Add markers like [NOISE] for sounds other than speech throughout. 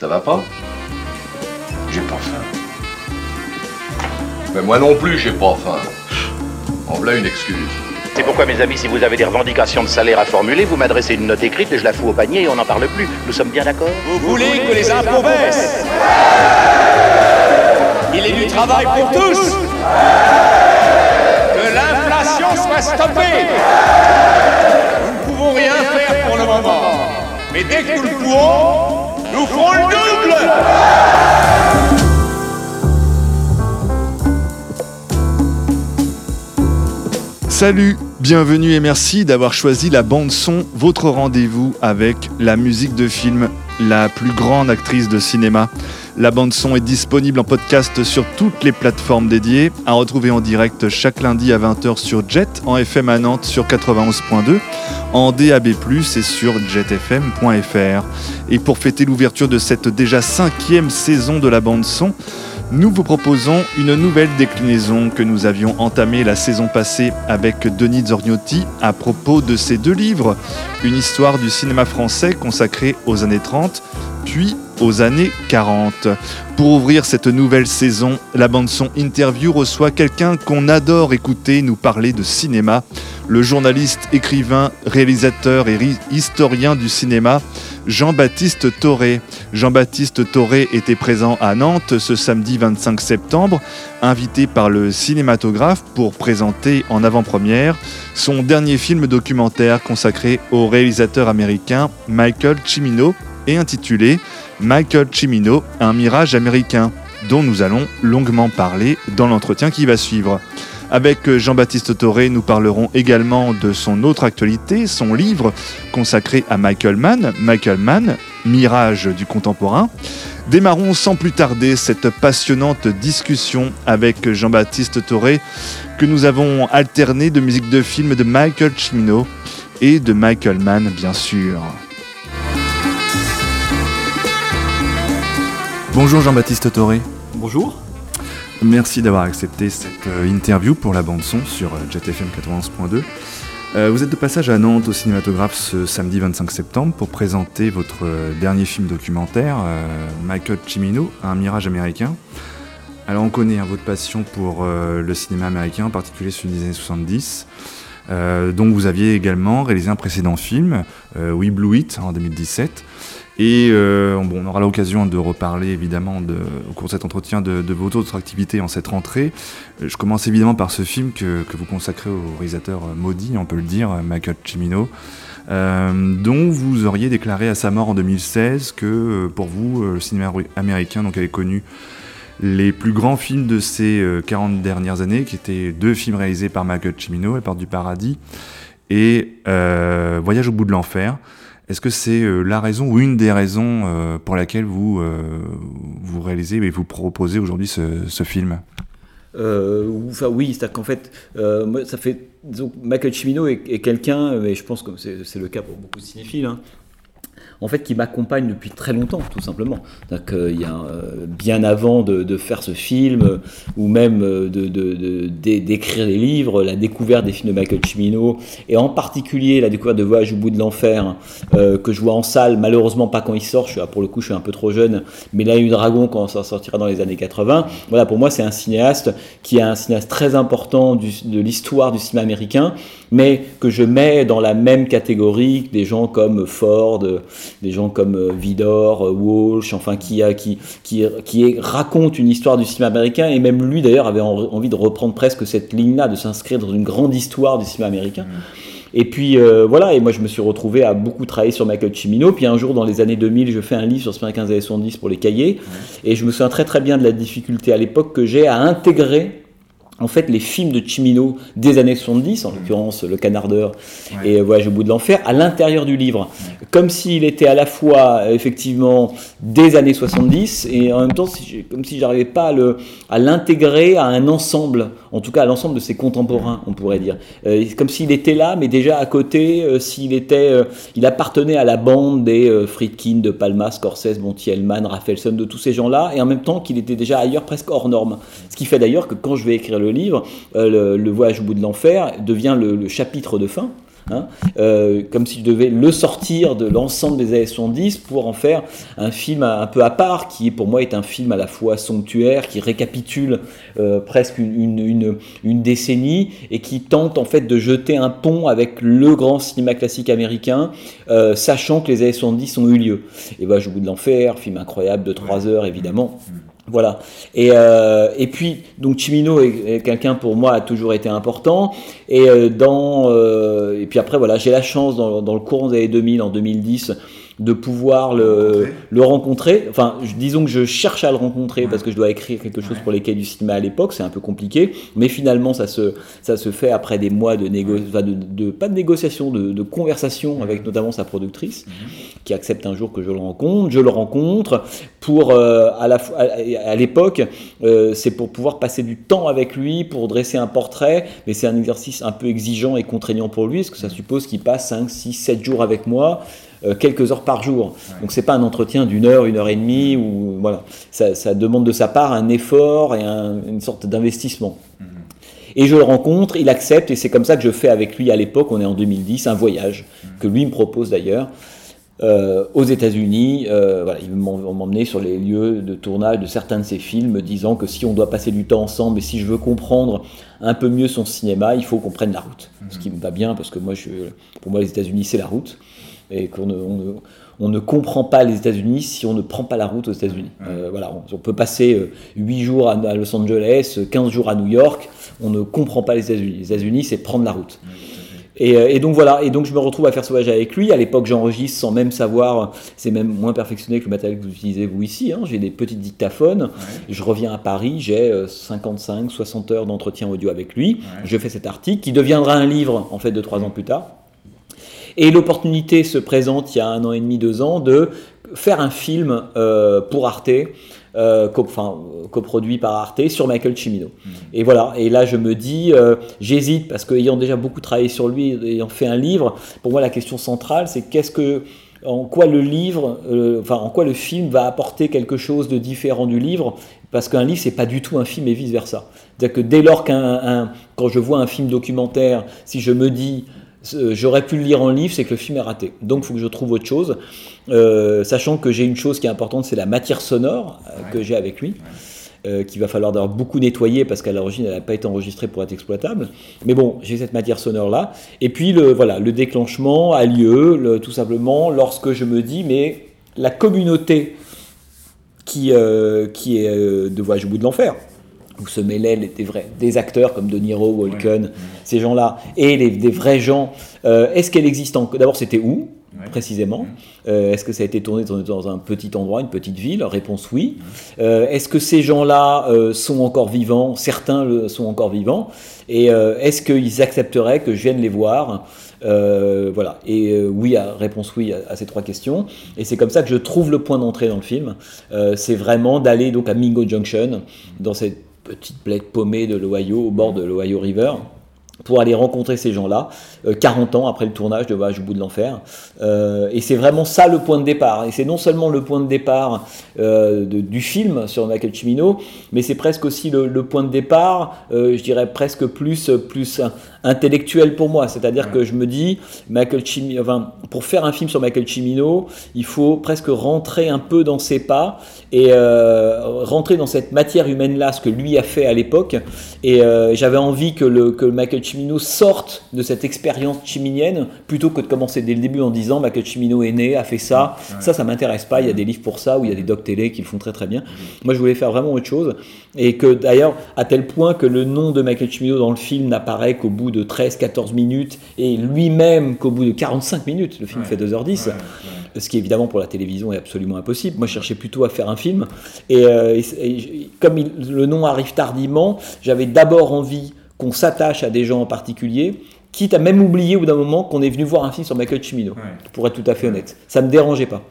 Ça va pas J'ai pas faim. Mais moi non plus, j'ai pas faim. En voilà une excuse. C'est pourquoi, mes amis, si vous avez des revendications de salaire à formuler, vous m'adressez une note écrite et je la fous au panier et on n'en parle plus. Nous sommes bien d'accord Vous voulez que les impôts baissent Il est du travail pour tous Que l'inflation soit stoppée Nous ne pouvons rien faire pour le moment. Mais dès que nous le pourrons, Salut, bienvenue et merci d'avoir choisi la bande son, votre rendez-vous avec la musique de film, la plus grande actrice de cinéma. La bande son est disponible en podcast sur toutes les plateformes dédiées, à retrouver en direct chaque lundi à 20h sur Jet, en FM à Nantes sur 91.2, en DAB+, et sur jetfm.fr. Et pour fêter l'ouverture de cette déjà cinquième saison de la bande son, nous vous proposons une nouvelle déclinaison que nous avions entamée la saison passée avec Denis Zorgnotti à propos de ses deux livres, une histoire du cinéma français consacrée aux années 30, puis aux années 40. Pour ouvrir cette nouvelle saison, la bande-son interview reçoit quelqu'un qu'on adore écouter nous parler de cinéma, le journaliste, écrivain, réalisateur et historien du cinéma, Jean-Baptiste Toré. Jean-Baptiste Toré était présent à Nantes ce samedi 25 septembre, invité par le cinématographe pour présenter en avant-première son dernier film documentaire consacré au réalisateur américain Michael Cimino et intitulé Michael Cimino, un mirage américain, dont nous allons longuement parler dans l'entretien qui va suivre. Avec Jean-Baptiste Toré, nous parlerons également de son autre actualité, son livre consacré à Michael Mann, Michael Mann, Mirage du contemporain. Démarrons sans plus tarder cette passionnante discussion avec Jean-Baptiste Toré que nous avons alterné de musique de film de Michael Cimino et de Michael Mann bien sûr. Bonjour Jean-Baptiste Toré. Bonjour. Merci d'avoir accepté cette euh, interview pour la bande son sur euh, JetFM 91.2. Euh, vous êtes de passage à Nantes au cinématographe ce samedi 25 septembre pour présenter votre dernier film documentaire, Michael Cimino, Un mirage américain. Alors on connaît hein, votre passion pour le cinéma américain, en particulier celui des années 70. dont vous aviez également réalisé un précédent film, We Blue It, en 2017. Et euh, bon, on aura l'occasion de reparler évidemment de, au cours de cet entretien de, de vos autres activités en cette rentrée. Euh, je commence évidemment par ce film que, que vous consacrez au réalisateur maudit, on peut le dire, Michael Cimino. Euh, dont vous auriez déclaré à sa mort en 2016 que euh, pour vous, le cinéma américain donc, avait connu les plus grands films de ces 40 dernières années, qui étaient deux films réalisés par Michael Cimino, La Porte du Paradis et Voyage au bout de l'enfer. Est-ce que c'est euh, la raison ou une des raisons euh, pour laquelle vous, euh, vous réalisez et vous proposez aujourd'hui ce, film? Enfin, oui, c'est-à-dire qu'en fait, ça fait. Michael Cimino est, quelqu'un, mais je pense que c'est le cas pour beaucoup de cinéphiles, hein, en fait, qui m'accompagne depuis très longtemps, tout simplement. Il y a euh, bien avant de, faire ce film, ou même euh, d'écrire de, les livres, la découverte des films de Michael Cimino, et en particulier la découverte de Voyage au bout de l'enfer, euh, que je vois en salle, malheureusement pas quand il sort, je suis, pour le coup je suis un peu trop jeune, mais là, eu Dragon quand ça sortira dans les années 80. Voilà, pour moi c'est un cinéaste qui est un cinéaste très important de l'histoire du cinéma américain, mais que je mets dans la même catégorie que des gens comme Ford, des gens comme euh, Vidor, euh, Walsh, enfin qui, qui, qui, qui raconte une histoire du cinéma américain et même lui d'ailleurs avait envie de reprendre presque cette ligne-là, de s'inscrire dans une grande histoire du cinéma américain. Mm. Et puis euh, voilà, et moi je me suis retrouvé à beaucoup travailler sur Michael Cimino. Puis un jour dans les années 2000, je fais un livre sur ce 15 années 70 pour les cahiers. Mm. Et je me souviens très très bien de la difficulté à l'époque que j'ai à intégrer en fait les films de Chimino des années 70, en l'occurrence Le Canardeur et Voyage au bout de l'enfer, à l'intérieur du livre. Comme s'il était à la fois effectivement des années 70 et en même temps comme si j'arrivais pas à l'intégrer à, un ensemble, en tout cas à l'ensemble de ses contemporains, on pourrait dire. Euh, comme s'il était là, mais déjà à côté, euh, s'il était, euh, il appartenait à la bande des Friedkin, de Palma, Scorsese, Monty Hellman, Rafelson, de tous ces gens-là, et en même temps qu'il était déjà ailleurs presque hors norme. Ce qui fait d'ailleurs que quand je vais écrire le livre, le, Voyage au bout de l'enfer devient le, chapitre de fin. Hein, euh, comme si je devais le sortir de l'ensemble des années 70 pour en faire un film un peu à part, qui pour moi est un film à la fois somptuaire, qui récapitule euh, presque une, une, une, décennie et qui tente en fait de jeter un pont avec le grand cinéma classique américain, euh, sachant que les années 70 ont eu lieu. Et bah, Je goût de l'enfer, film incroyable de 3 heures évidemment. Voilà. Et, euh, et puis, donc Chimino est, quelqu'un pour moi a toujours été important. Et, euh, euh, et puis après, voilà, j'ai la chance dans, dans, le courant des années 2000, en 2010, de pouvoir le, le rencontrer. Enfin, disons que je cherche à le rencontrer parce que je dois écrire quelque chose pour les quais du cinéma à l'époque, c'est un peu compliqué, mais finalement ça se, ça se fait après des mois de, négo de, de, pas de négociation, de, de conversation avec notamment sa productrice, qui accepte un jour que je le rencontre. Je le rencontre pour, euh, à, la, à, l'époque, euh, c'est pour pouvoir passer du temps avec lui, pour dresser un portrait, mais c'est un exercice un peu exigeant et contraignant pour lui, parce que ça suppose qu'il passe 5, 6, 7 jours avec moi. Euh, quelques heures par jour. Donc c'est pas un entretien d'une heure, une heure et demie, ou voilà. Ça, ça demande de sa part un effort et un, une sorte d'investissement. Mhm. Et je le rencontre, il accepte, et c'est comme ça que je fais avec lui à l'époque, on est en 2010, un voyage, mhm. que lui me propose d'ailleurs, euh, aux États-Unis. Euh, voilà, il m'emmener sur les lieux de tournage de certains de ses films, disant que si on doit passer du temps ensemble et si je veux comprendre un peu mieux son cinéma, il faut qu'on prenne la route. Ce qui me va bien, parce que moi, je, pour moi, les États-Unis, c'est la route et qu'on ne, on ne, comprend pas les États-Unis si on ne prend pas la route aux États-Unis. Euh, voilà, on, peut passer 8 euh, jours à, Los Angeles, 15 jours à New York, on ne comprend pas les États-Unis. Les États-Unis, c'est prendre la route. Euh, et, donc voilà, et donc je me retrouve à faire ce voyage avec lui. À l'époque, j'enregistre sans même savoir, c'est même moins perfectionné que le matériel que vous utilisez vous ici. Hein. J'ai des petits dictaphones. Je reviens à Paris, j'ai 55, 60 heures d'entretien audio avec lui. Je fais cet article qui deviendra un livre en fait de trois ans plus tard. Et l'opportunité se présente il y a un an et demi, deux ans, de faire un film euh, pour Arte. Euh, enfin, coproduit par Arte sur Michael Cimino. Hmm. Et voilà, et là je me dis, euh, j'hésite parce qu'ayant déjà beaucoup travaillé sur lui, ayant fait un livre, pour moi la question centrale c'est qu'est-ce que, en quoi le livre, enfin en quoi le film va apporter quelque chose de différent du livre, parce qu'un livre c'est pas du tout un film et vice versa. C'est-à-dire que dès lors qu'un, quand je vois un film documentaire, si je me dis j'aurais pu le lire en livre, c'est que le film est raté. Donc il faut que je trouve autre chose, euh, sachant que j'ai une chose qui est importante, c'est la matière sonore euh, que j'ai avec lui. Euh, qu'il va falloir d'ailleurs beaucoup nettoyer parce qu'à l'origine elle n'a pas été enregistrée pour être exploitable. Mais bon, j'ai cette matière sonore là. Et puis le, voilà, le déclenchement a lieu tout simplement lorsque je me dis mais la communauté qui, qui est de Voyage au bout de l'enfer, où se mêlaient des, vrais, des acteurs comme De Niro, Walken, ces gens-là, et les, des vrais gens. Euh, est-ce qu'elle existe encore D'abord, c'était où précisément euh, Est-ce que ça a été tourné dans, un petit endroit, une petite ville? Réponse oui. Euh, est-ce que ces gens-là sont encore vivants? Certains le, sont encore vivants. Et est-ce qu'ils accepteraient que je vienne les voir? Voilà. Et oui, réponse oui à, ces trois questions. Et c'est comme ça que je trouve le point d'entrée dans le film. c'est vraiment d'aller donc à Mingo Junction, dans cette petite plaie paumée de l'Ohio, au bord de l'Ohio River pour aller rencontrer ces gens-là, 40 euh, ans après le tournage de Voyage au bout de l'enfer. Euh, et c'est vraiment ça le point de départ. Et c'est non seulement le point de départ euh, du film sur Michael Cimino, mais c'est presque aussi le, point de départ, je dirais presque plus, plus intellectuel pour moi. C'est-à-dire que je me dis, Michael Cimino, enfin, pour faire un film sur Michael Cimino, il faut presque rentrer un peu dans ses pas et rentrer dans cette matière humaine-là, ce que lui a fait à l'époque. Et j'avais envie que, le, que Michael Cimino sorte de cette expérience chiminienne plutôt que de commencer dès le début en disant bah, que Chimino est né, a fait ça. Ça, ça m'intéresse pas. Il y a des livres pour ça ou il y a des docs télé qui le font très très bien. Moi, je voulais faire vraiment autre chose. Et que d'ailleurs, à tel point que le nom de Michael Cimino dans le film n'apparaît qu'au bout de 13-14 minutes et lui-même qu'au bout de 45 minutes. Le film fait 2h10. Ce qui évidemment pour la télévision est absolument impossible. Moi, je cherchais plutôt à faire un film. Et, euh, comme le nom arrive tardivement, j'avais d'abord envie qu'on s'attache à des gens en particulier, quitte à même oublier au bout d'un moment qu'on est venu voir un film sur Michael Cimino, pour être tout à fait honnête. Ça ne me dérangeait pas.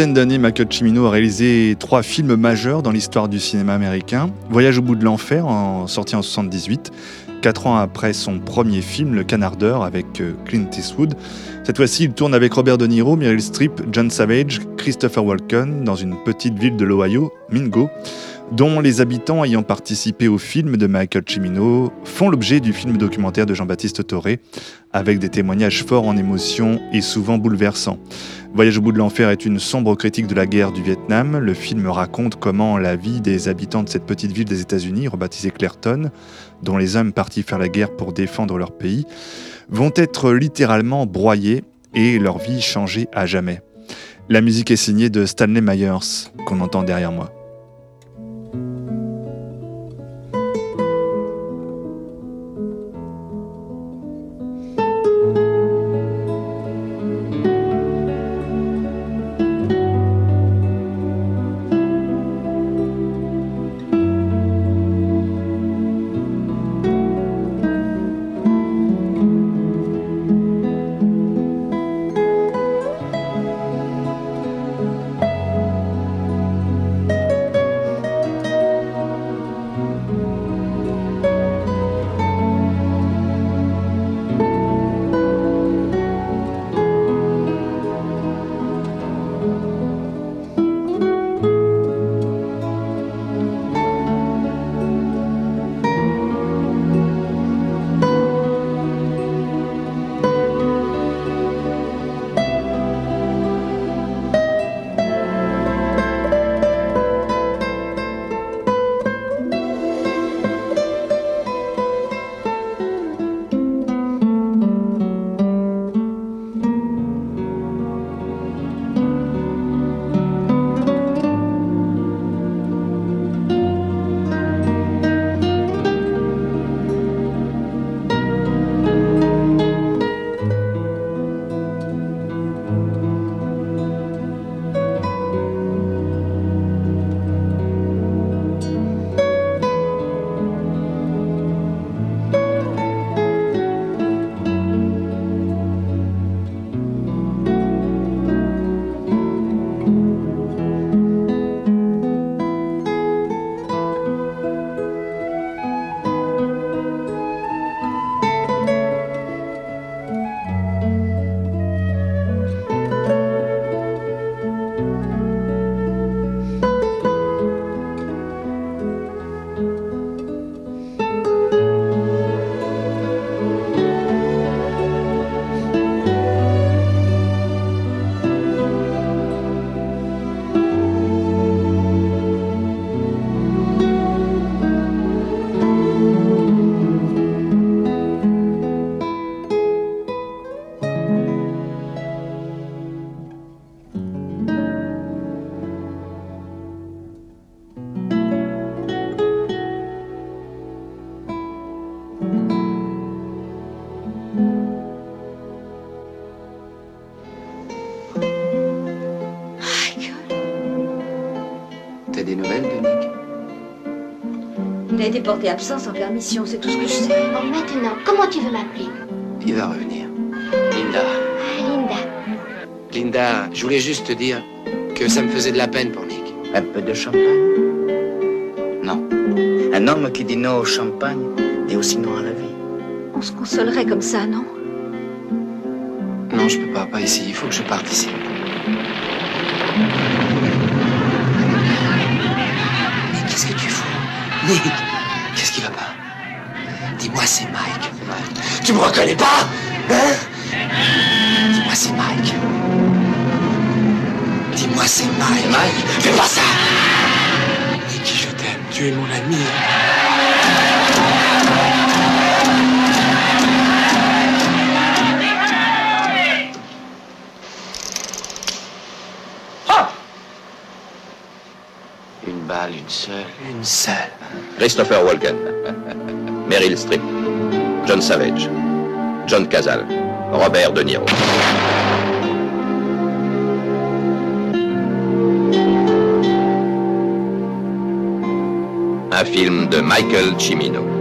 Dizaine d'années, Michael Cimino a réalisé trois films majeurs dans l'histoire du cinéma américain. Voyage au bout de l'enfer, en, sorti en 78, quatre ans après son premier film, Le Canardeur, avec euh, Clint Eastwood. Cette fois-ci, il tourne avec Robert De Niro, Meryl Streep, John Savage, Christopher Walken dans une petite ville de l'Ohio, Mingo, dont les habitants ayant participé au film de Michael Cimino font l'objet du film documentaire de Jean-Baptiste Toré, avec des témoignages forts en émotion et souvent bouleversants. Voyage au bout de l'enfer est une sombre critique de la guerre du Vietnam. Le film raconte comment la vie des habitants de cette petite ville des États-Unis, rebaptisée Clairton, dont les hommes partis faire la guerre pour défendre leur pays, vont être littéralement broyés et leur vie changée à jamais. La musique est signée de Stanley Myers, qu'on entend derrière moi. Il a été porté absent sans permission, c'est tout ce que je sais. Bon, maintenant, comment tu veux m'appeler? Il va revenir. Linda. Linda. Linda, je voulais juste te dire que ça me faisait de la peine pour Nick. Un peu de champagne? Non. Un homme qui dit non au champagne dit aussi non à la vie. On se consolerait comme ça, non? Non, je peux pas, pas ici. Il faut que je parte ici. Mais qu'est-ce que tu fous? Nick Tu me reconnais pas Hein? Dis-moi, c'est Mike. Dis-moi, c'est Mike. Mike? Fais pas ça Nick, je t'aime? Tu es mon ami. Une balle, une seule. Une seule. Christopher Walken, [LAUGHS] Meryl Streep, John Savage, John Cazale, Robert De Niro. Un film de Michael Cimino.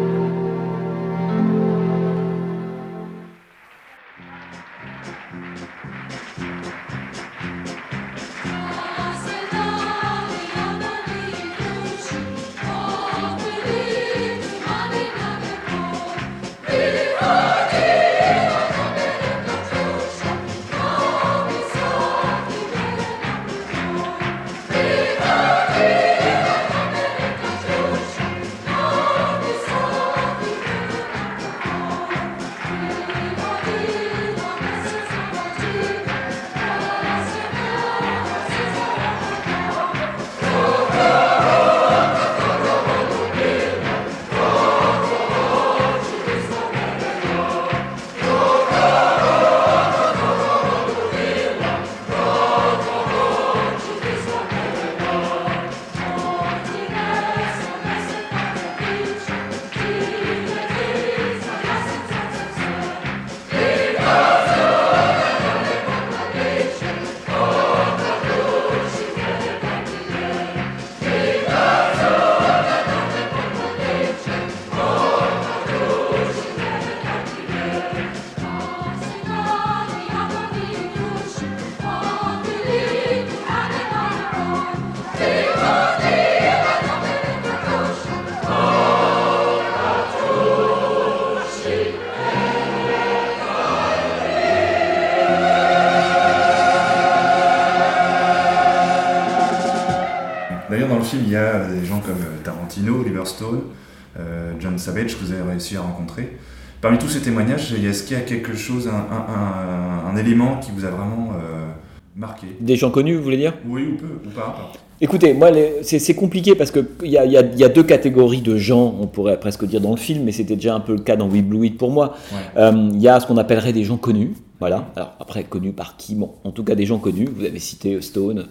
Savage que vous avez réussi à rencontrer. Parmi tous ces témoignages, est-ce qu'il y a quelque chose, un, un- un- un élément qui vous a vraiment euh, marqué? Des gens connus, vous voulez dire? Oui ou peu, ou pas Écoutez, moi, c'est compliqué parce qu'il y y, a, il y a deux catégories de gens, on pourrait presque dire dans le film, mais c'était déjà un peu le cas dans We Blue It pour moi. Ouais. Euh, Il y a ce qu'on appellerait des gens connus, voilà. Alors après, connus par qui? Bon, en tout cas des gens connus. Vous avez cité Stone,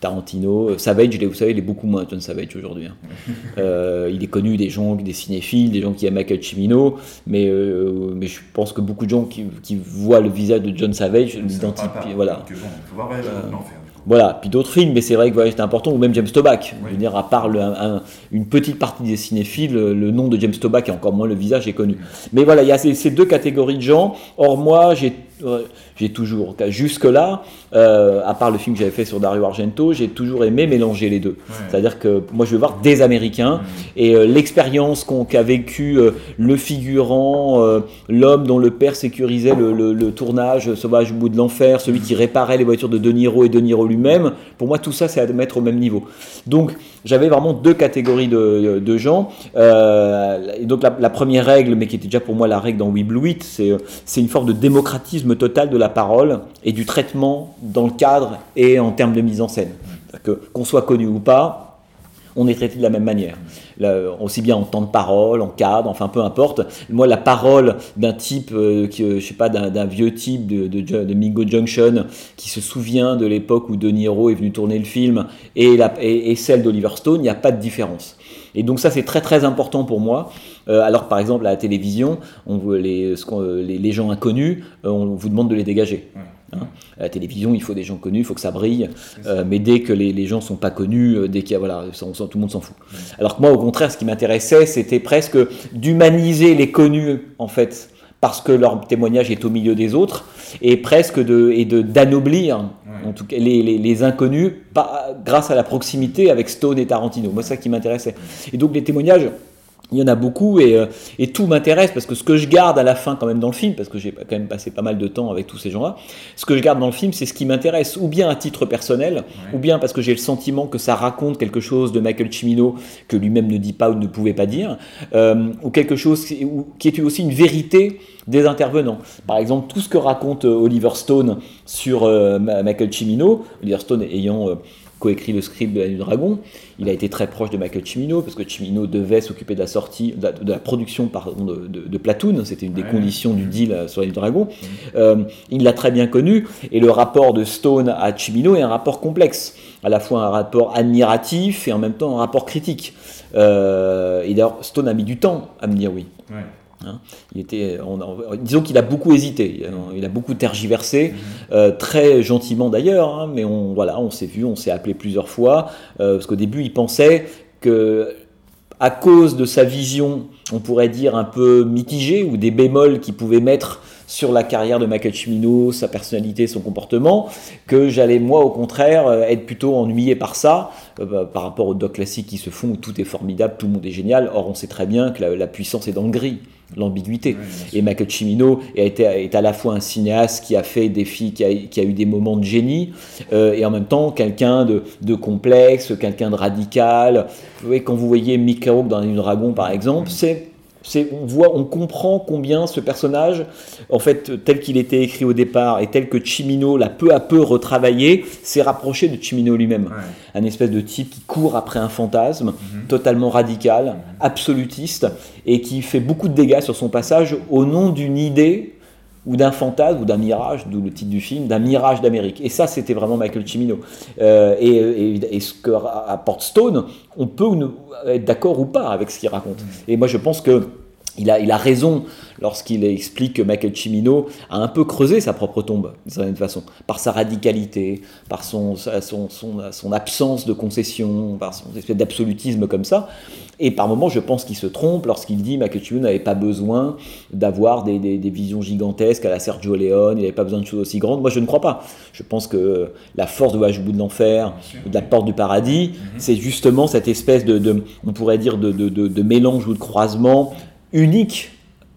Tarantino, euh, Savage. Vous savez, il est beaucoup moins John Savage aujourd'hui. hein. [LAUGHS] Euh, il est connu des gens, des cinéphiles, des gens qui aiment Michael Cimino, mais euh, mais je pense que beaucoup de gens qui, qui voient le visage de John Savage l'identifient. Voilà. Bon, faut voir. Voilà, puis d'autres films, mais c'est vrai que Voyage était important, ou même James Toback. Oui. Je veux dire, à part le- un- une petite partie des cinéphiles, le, le nom de James Toback et encore moins le visage est connu. Mais voilà, il y a ces, ces deux catégories de gens. Or, moi, j'ai j'ai toujours, jusque-là, euh, à part le film que j'avais fait sur Dario Argento, j'ai toujours aimé mélanger les deux. Ouais. C'est-à-dire que moi, je veux voir des Américains et euh, l'expérience qu'a vécu euh, le figurant, l'homme dont le père sécurisait le, le- le tournage Sauvage au bout de l'enfer, celui qui réparait les voitures de De Niro et De Niro lui-même, pour moi tout ça c'est à mettre au même niveau. Donc j'avais vraiment deux catégories de, de gens. Euh, et donc la, première règle, mais qui était déjà pour moi la règle dans We Blue It, c'est une forme de démocratisme total de la parole et du traitement dans le cadre et en termes de mise en scène. Qu'on soit connu ou pas, on est traité de la même manière. Aussi bien en temps de parole, en cadre, enfin peu importe. Moi, la parole d'un type, euh, qui, euh, sais pas, d'un vieux type de, Mingo Junction qui se souvient de l'époque où De Niro est venu tourner le film et, celle d'Oliver Stone, il n'y a pas de différence. Et donc ça, c'est très très important pour moi. Euh, alors par exemple, à la télévision, on les, les gens inconnus, euh, on vous demande de les dégager. Hein à la télévision, il faut des gens connus, il faut que ça brille. Euh, mais dès que les, les gens sont pas connus, euh, dès qu'il y a, voilà, ça, on s'en- tout le monde s'en fout. Alors que moi, au contraire, ce qui m'intéressait, c'était presque d'humaniser les connus, en fait, parce que leur témoignage est au milieu des autres, et presque de, et de d'anoblir, en tout cas, les, les, les inconnus, pas, grâce à la proximité avec Stone et Tarantino. Moi, c'est ça qui m'intéressait. Et donc, les témoignages. Il y en a beaucoup et, euh, et tout m'intéresse parce que ce que je garde à la fin quand même dans le film, parce que j'ai quand même passé pas mal de temps avec tous ces gens-là, ce que je garde dans le film c'est ce qui m'intéresse, ou bien à titre personnel, ou bien parce que j'ai le sentiment que ça raconte quelque chose de Michael Cimino que lui-même ne dit pas ou ne pouvait pas dire, euh, ou quelque chose qui, ou- qui est aussi une vérité des intervenants. Par exemple, tout ce que raconte euh, Oliver Stone sur euh, Michael Cimino, Oliver Stone ayant... euh, coécrit le script de La Nuit du Dragon. Il a été très proche de Michael Cimino parce que Cimino devait s'occuper de la sortie, de la, de la production pardon, de, de, de Platoon. C'était une des conditions du deal euh, sur La Nuit du Dragon. Euh, il l'a très bien connu et le rapport de Stone à Cimino est un rapport complexe, à la fois un rapport admiratif et en même temps un rapport critique. Euh, et d'ailleurs, Stone a mis du temps à me dire oui. Ouais. Hein, il était, on a- disons qu'il a beaucoup hésité, il a, beaucoup tergiversé, euh, très gentiment d'ailleurs, hein, mais on, voilà, on s'est vu, on s'est appelé plusieurs fois, euh, parce qu'au début il pensait que à cause de sa vision, on pourrait dire un peu mitigée, ou des bémols qu'il pouvait mettre sur la carrière de Michael Cimino, sa personnalité, son comportement, que j'allais moi au contraire euh, être plutôt ennuyé par ça, euh, bah, par rapport aux docs classiques qui se font où tout est formidable, tout le monde est génial. Or on sait très bien que la, la puissance est dans le gris, l'ambiguïté. Et Michael Cimino a été, est à la fois un cinéaste qui a fait des filles, qui a, qui a eu des moments de génie, euh, et en même temps quelqu'un de, de complexe, quelqu'un de radical. Vous voyez, quand vous voyez Mickey Rourke dans une dragon par exemple, c'est- on voit, on comprend combien ce personnage, en fait, tel qu'il était écrit au départ et tel que Chimino l'a peu à peu retravaillé, s'est rapproché de Chimino lui-même. Un espèce de type qui court après un fantasme, totalement radical, absolutiste, et qui fait beaucoup de dégâts sur son passage au nom d'une idée ou d'un fantasme ou d'un mirage, d'où le titre du film, d'un mirage d'Amérique. Et ça, c'était vraiment Michael Cimino. Euh, et, et- et ce Stone, on peut être d'accord ou pas avec ce qu'il raconte. Et moi, je pense que il a, il a raison lorsqu'il explique que Michael Cimino a un peu creusé sa propre tombe, d'une certaine façon, par sa radicalité, par son, son, son, son absence de concession, par son espèce d'absolutisme comme ça. Et par moments, je pense qu'il se trompe lorsqu'il dit Michael Cimino n'avait pas besoin d'avoir des, des- des visions gigantesques à la Sergio Leone, il n'avait pas besoin de choses aussi grandes. Moi, je ne crois pas. Je pense que la force de Voyage au bout de l'enfer, de la porte du paradis, c'est justement cette espèce de, de- on pourrait dire, de- de mélange ou de croisement unique,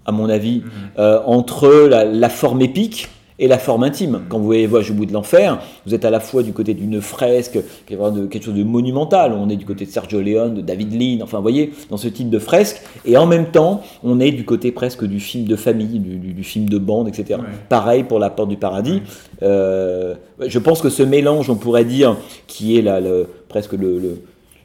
à mon avis, euh, entre la, la forme épique et la forme intime. Quand vous voyez Voyage au bout de l'enfer, vous êtes à la fois du côté d'une fresque, quelque chose de monumental, on est du côté de Sergio Leone, de David Lean, enfin vous voyez, dans ce type de fresque, et en même temps, on est du côté presque du film de famille, du, du- du film de bande, etc. Pareil pour La Porte du Paradis. Euh, je pense que ce mélange, on pourrait dire, qui est là, le- presque le- le,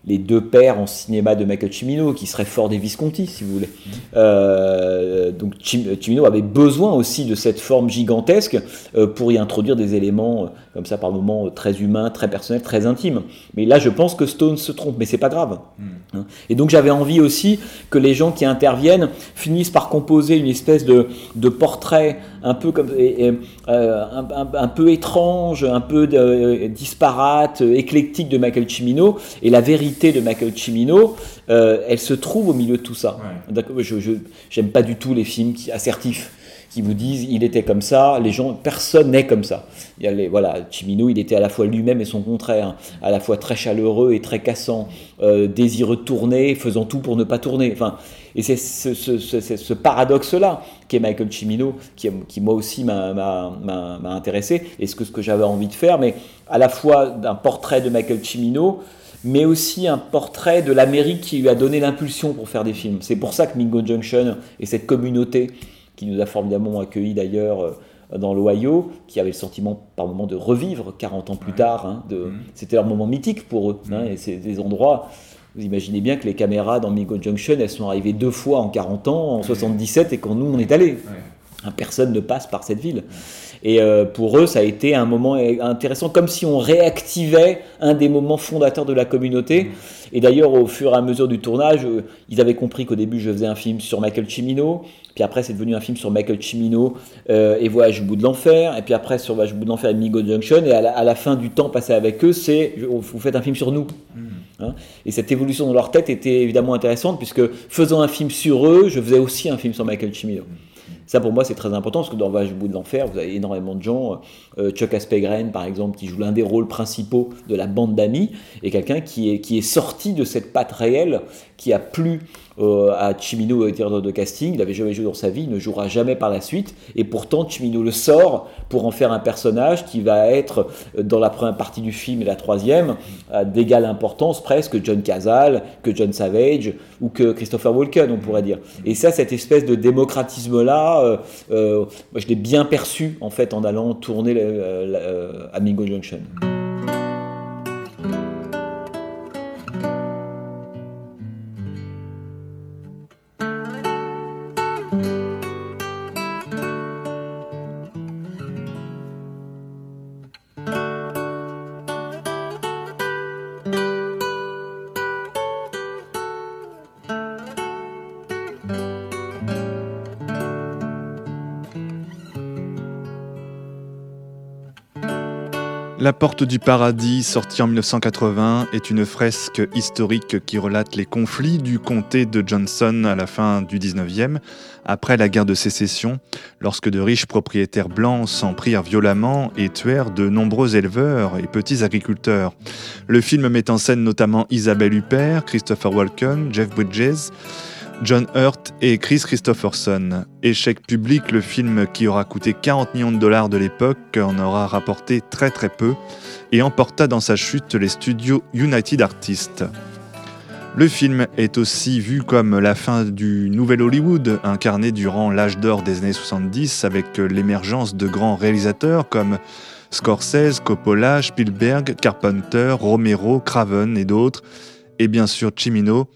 les deux pères en cinéma de Michael Cimino, qui seraient Ford et Visconti, si vous voulez. Euh, donc Cim- Cimino avait besoin aussi de cette forme gigantesque euh, pour y introduire des éléments euh, comme ça par moments euh, très humains, très personnels, très intimes. Mais là, je pense que Stone se trompe, mais c'est pas grave. Hein. Et donc j'avais envie aussi que les gens qui interviennent finissent par composer une espèce de, de portrait un peu comme et- et, euh, un, un- un peu étrange, un peu de- disparate, euh, éclectique de Michael Cimino. Et la vérité de Michael Cimino, euh, elle se trouve au milieu de tout ça. D'accord, je je- j'aime pas du tout les films qui, assertifs qui vous disent il était comme ça, les gens, personne n'est comme ça. Il y a les, voilà, Cimino, il était à la fois lui-même et son contraire, à la fois très chaleureux et très cassant, euh, désireux de tourner, faisant tout pour ne pas tourner. Enfin, et c'est ce, paradoxe-là qui est Michael Cimino, qui, moi aussi m'a- intéressé, et ce que, ce que j'avais envie de faire, mais à la fois d'un portrait de Michael Cimino, mais aussi un portrait de l'Amérique qui lui a donné l'impulsion pour faire des films. C'est pour ça que Mingo Junction et cette communauté qui nous a formidablement accueillis d'ailleurs euh, dans l'Ohio, qui avait le sentiment par moment de revivre 40 ans plus tard. hein, de, C'était leur moment mythique pour eux. hein, et c'est des endroits, vous imaginez bien que les caméras dans Mingo Junction, elles sont arrivées deux fois en 40 ans, en 77, et quand nous on est allés. Hein, Personne ne passe par cette ville. Et euh, pour eux, ça a été un moment intéressant, comme si on réactivait un des moments fondateurs de la communauté. Et d'ailleurs, au fur et à mesure du tournage, euh, ils avaient compris qu'au début, je faisais un film sur Michael Cimino, puis après, c'est devenu un film sur Michael Cimino euh, et Voyage au bout de l'enfer, et puis après, sur Voyage au bout de l'enfer et Migo Junction, et à la, à la fin du temps passé avec eux, c'est vous faites un film sur nous. Hein et cette évolution dans leur tête était évidemment intéressante, puisque faisant un film sur eux, je faisais aussi un film sur Michael Cimino. Ça, pour moi, c'est très important, parce que dans Voyage au bout de l'enfer, vous avez énormément de gens. Euh, Chuck Aspegren, par exemple, qui joue l'un des rôles principaux de la bande d'amis, et quelqu'un qui est, qui est sorti de cette patte réelle, qui a plu euh, à Chimino au directeur de casting. Il avait jamais joué dans sa vie, il ne jouera jamais par la suite. Et pourtant, Chimino le sort pour en faire un personnage qui va être, euh, dans la première partie du film et la troisième, d'égale importance presque que John Cazale, que John Savage ou que Christopher Walken, on pourrait dire. Et ça, cette espèce de démocratisme-là, je l'ai bien perçu en fait en allant tourner euh, euh, à Mingo Junction. La Porte du Paradis, sortie en 1980, est une fresque historique qui relate les conflits du comté de Johnson à la fin du 19e, après la guerre de sécession, lorsque de riches propriétaires blancs s'en prirent violemment et tuèrent de nombreux éleveurs et petits agriculteurs. Le film met en scène notamment Isabelle Huppert, Christopher Walken, Jeff Bridges, John Hurt et Chris Christopherson. Échec public, le film qui aura coûté 40 millions de dollars de l'époque en aura rapporté très très peu et emporta dans sa chute les studios United Artists. Le film est aussi vu comme la fin du nouvel Hollywood, incarné durant l'âge d'or des années 70 avec l'émergence de grands réalisateurs comme Scorsese, Coppola, Spielberg, Carpenter, Romero, Craven et d'autres, et bien sûr Cimino,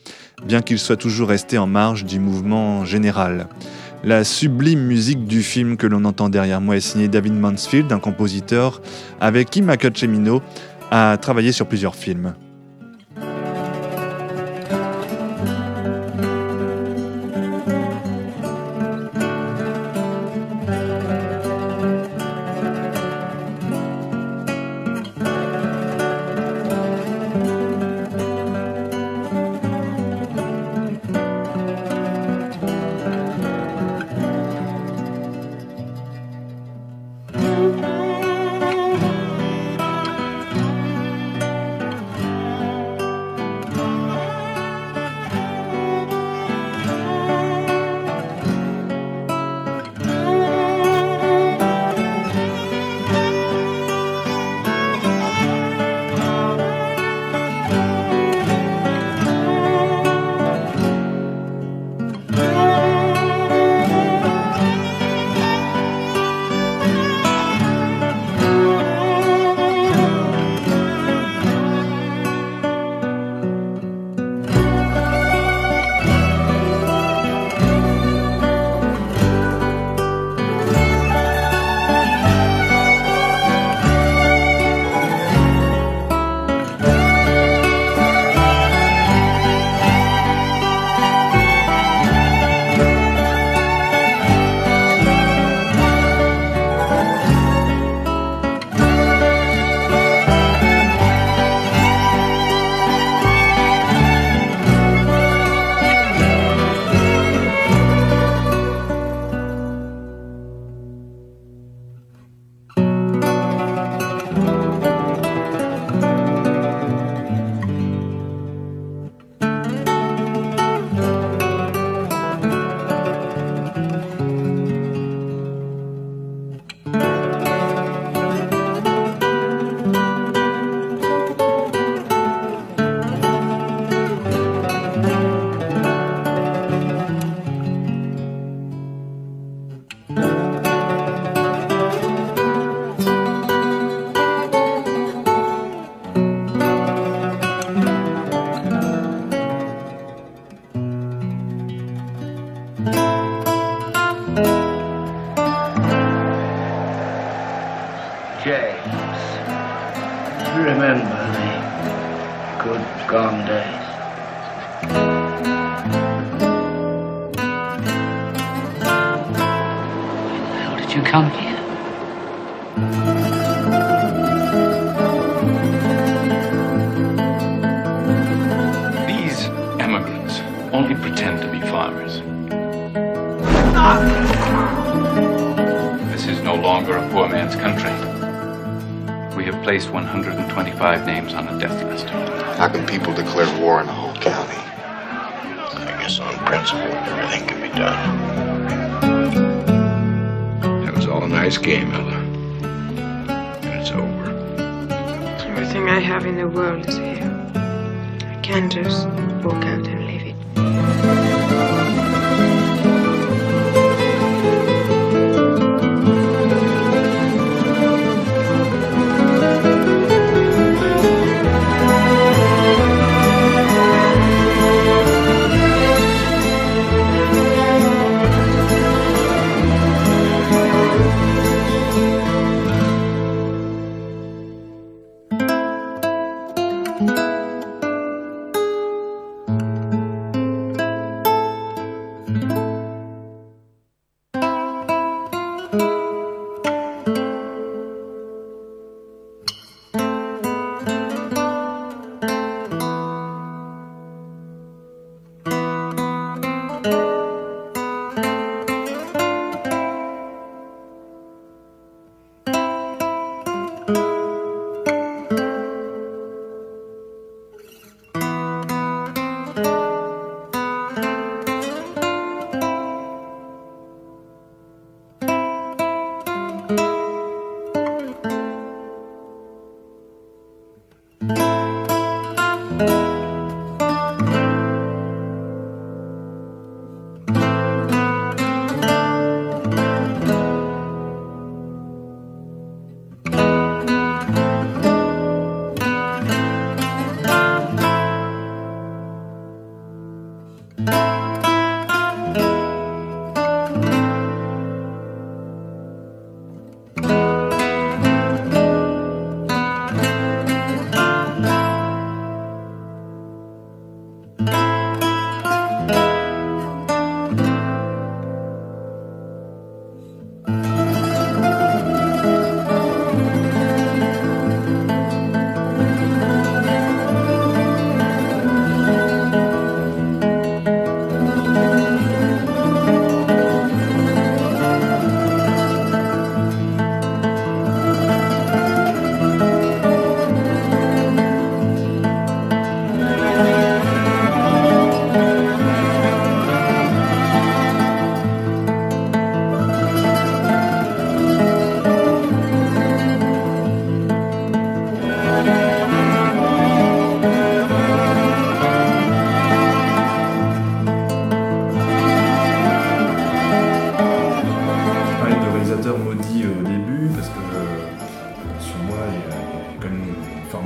bien qu'il soit toujours resté en marge du mouvement général. La sublime musique du film que l'on entend derrière moi est signée David Mansfield, un compositeur avec qui Michael Cimino a travaillé sur plusieurs films.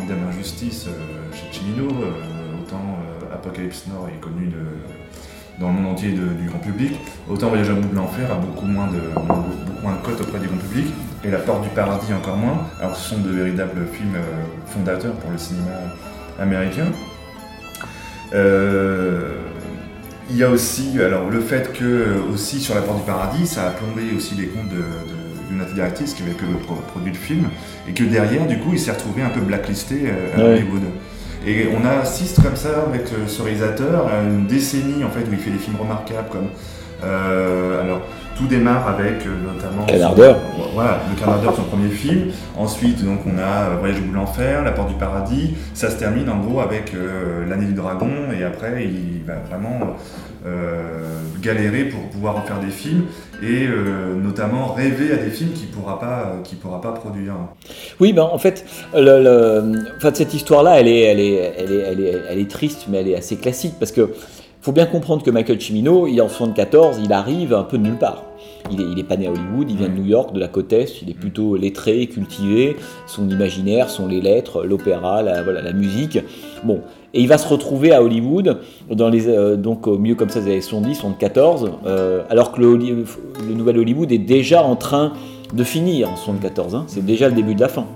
Formidable injustice euh, chez Cimino. euh, autant euh, Apocalypse Nord est connu dans le monde entier du grand public, autant Voyage à bout de l'enfer a beaucoup moins de beaucoup moins de cotes auprès du grand public et La Porte du Paradis encore moins. Alors ce sont de véritables films fondateurs pour le cinéma américain. Il y a aussi alors, le fait que, aussi sur La Porte du Paradis, ça a plombé aussi les comptes de United Artists qui avait produit le film, et que derrière, du coup, il s'est retrouvé un peu blacklisté euh, à Ouais. Hollywood. Et on assiste comme ça avec euh, ce réalisateur à une décennie en fait où il fait des films remarquables comme euh, alors tout démarre avec euh, notamment Canard d'heure. son- voilà le Canard d'heure son premier film ensuite donc on a euh, Voyage au bout de l'enfer La Porte du Paradis ça se termine en gros avec euh, l'année du dragon et après il va vraiment euh, galérer pour pouvoir en faire des films et euh, notamment rêver à des films qu'il pourra pas euh, qu'il pourra pas produire Oui, ben en fait, le, le- enfin, cette histoire-là, elle est, elle, est, elle, est, elle, est, elle est triste, mais elle est assez classique parce que faut bien comprendre que Michael Cimino, il est en 74, il arrive un peu de nulle part. Il est, il est pas né à Hollywood, il vient de New York, de la côte Est, il est plutôt lettré, cultivé, son imaginaire sont les lettres, l'opéra, la, voilà, la musique. Bon, Et il va se retrouver à Hollywood, dans les, euh, donc au milieu comme ça des années 70, 74, euh, alors que le, nouvel Hollywood est déjà en train de finir en 74. hein. c'est déjà le début de la fin.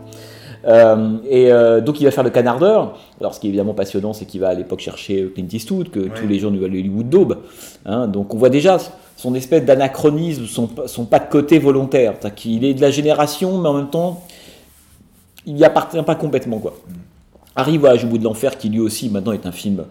Euh, et euh, donc il va faire le canardeur. Alors ce qui est évidemment passionnant, c'est qu'il va à l'époque chercher Clint Eastwood, que tous les gens du Hollywood daube. hein. donc on voit déjà son espèce d'anachronisme, son, son pas de côté volontaire. C'est-à-dire qu'il est de la génération, mais en même temps, il n'y appartient pas complètement. quoi. Arrive Voyage au bout de l'enfer, qui lui aussi maintenant est un film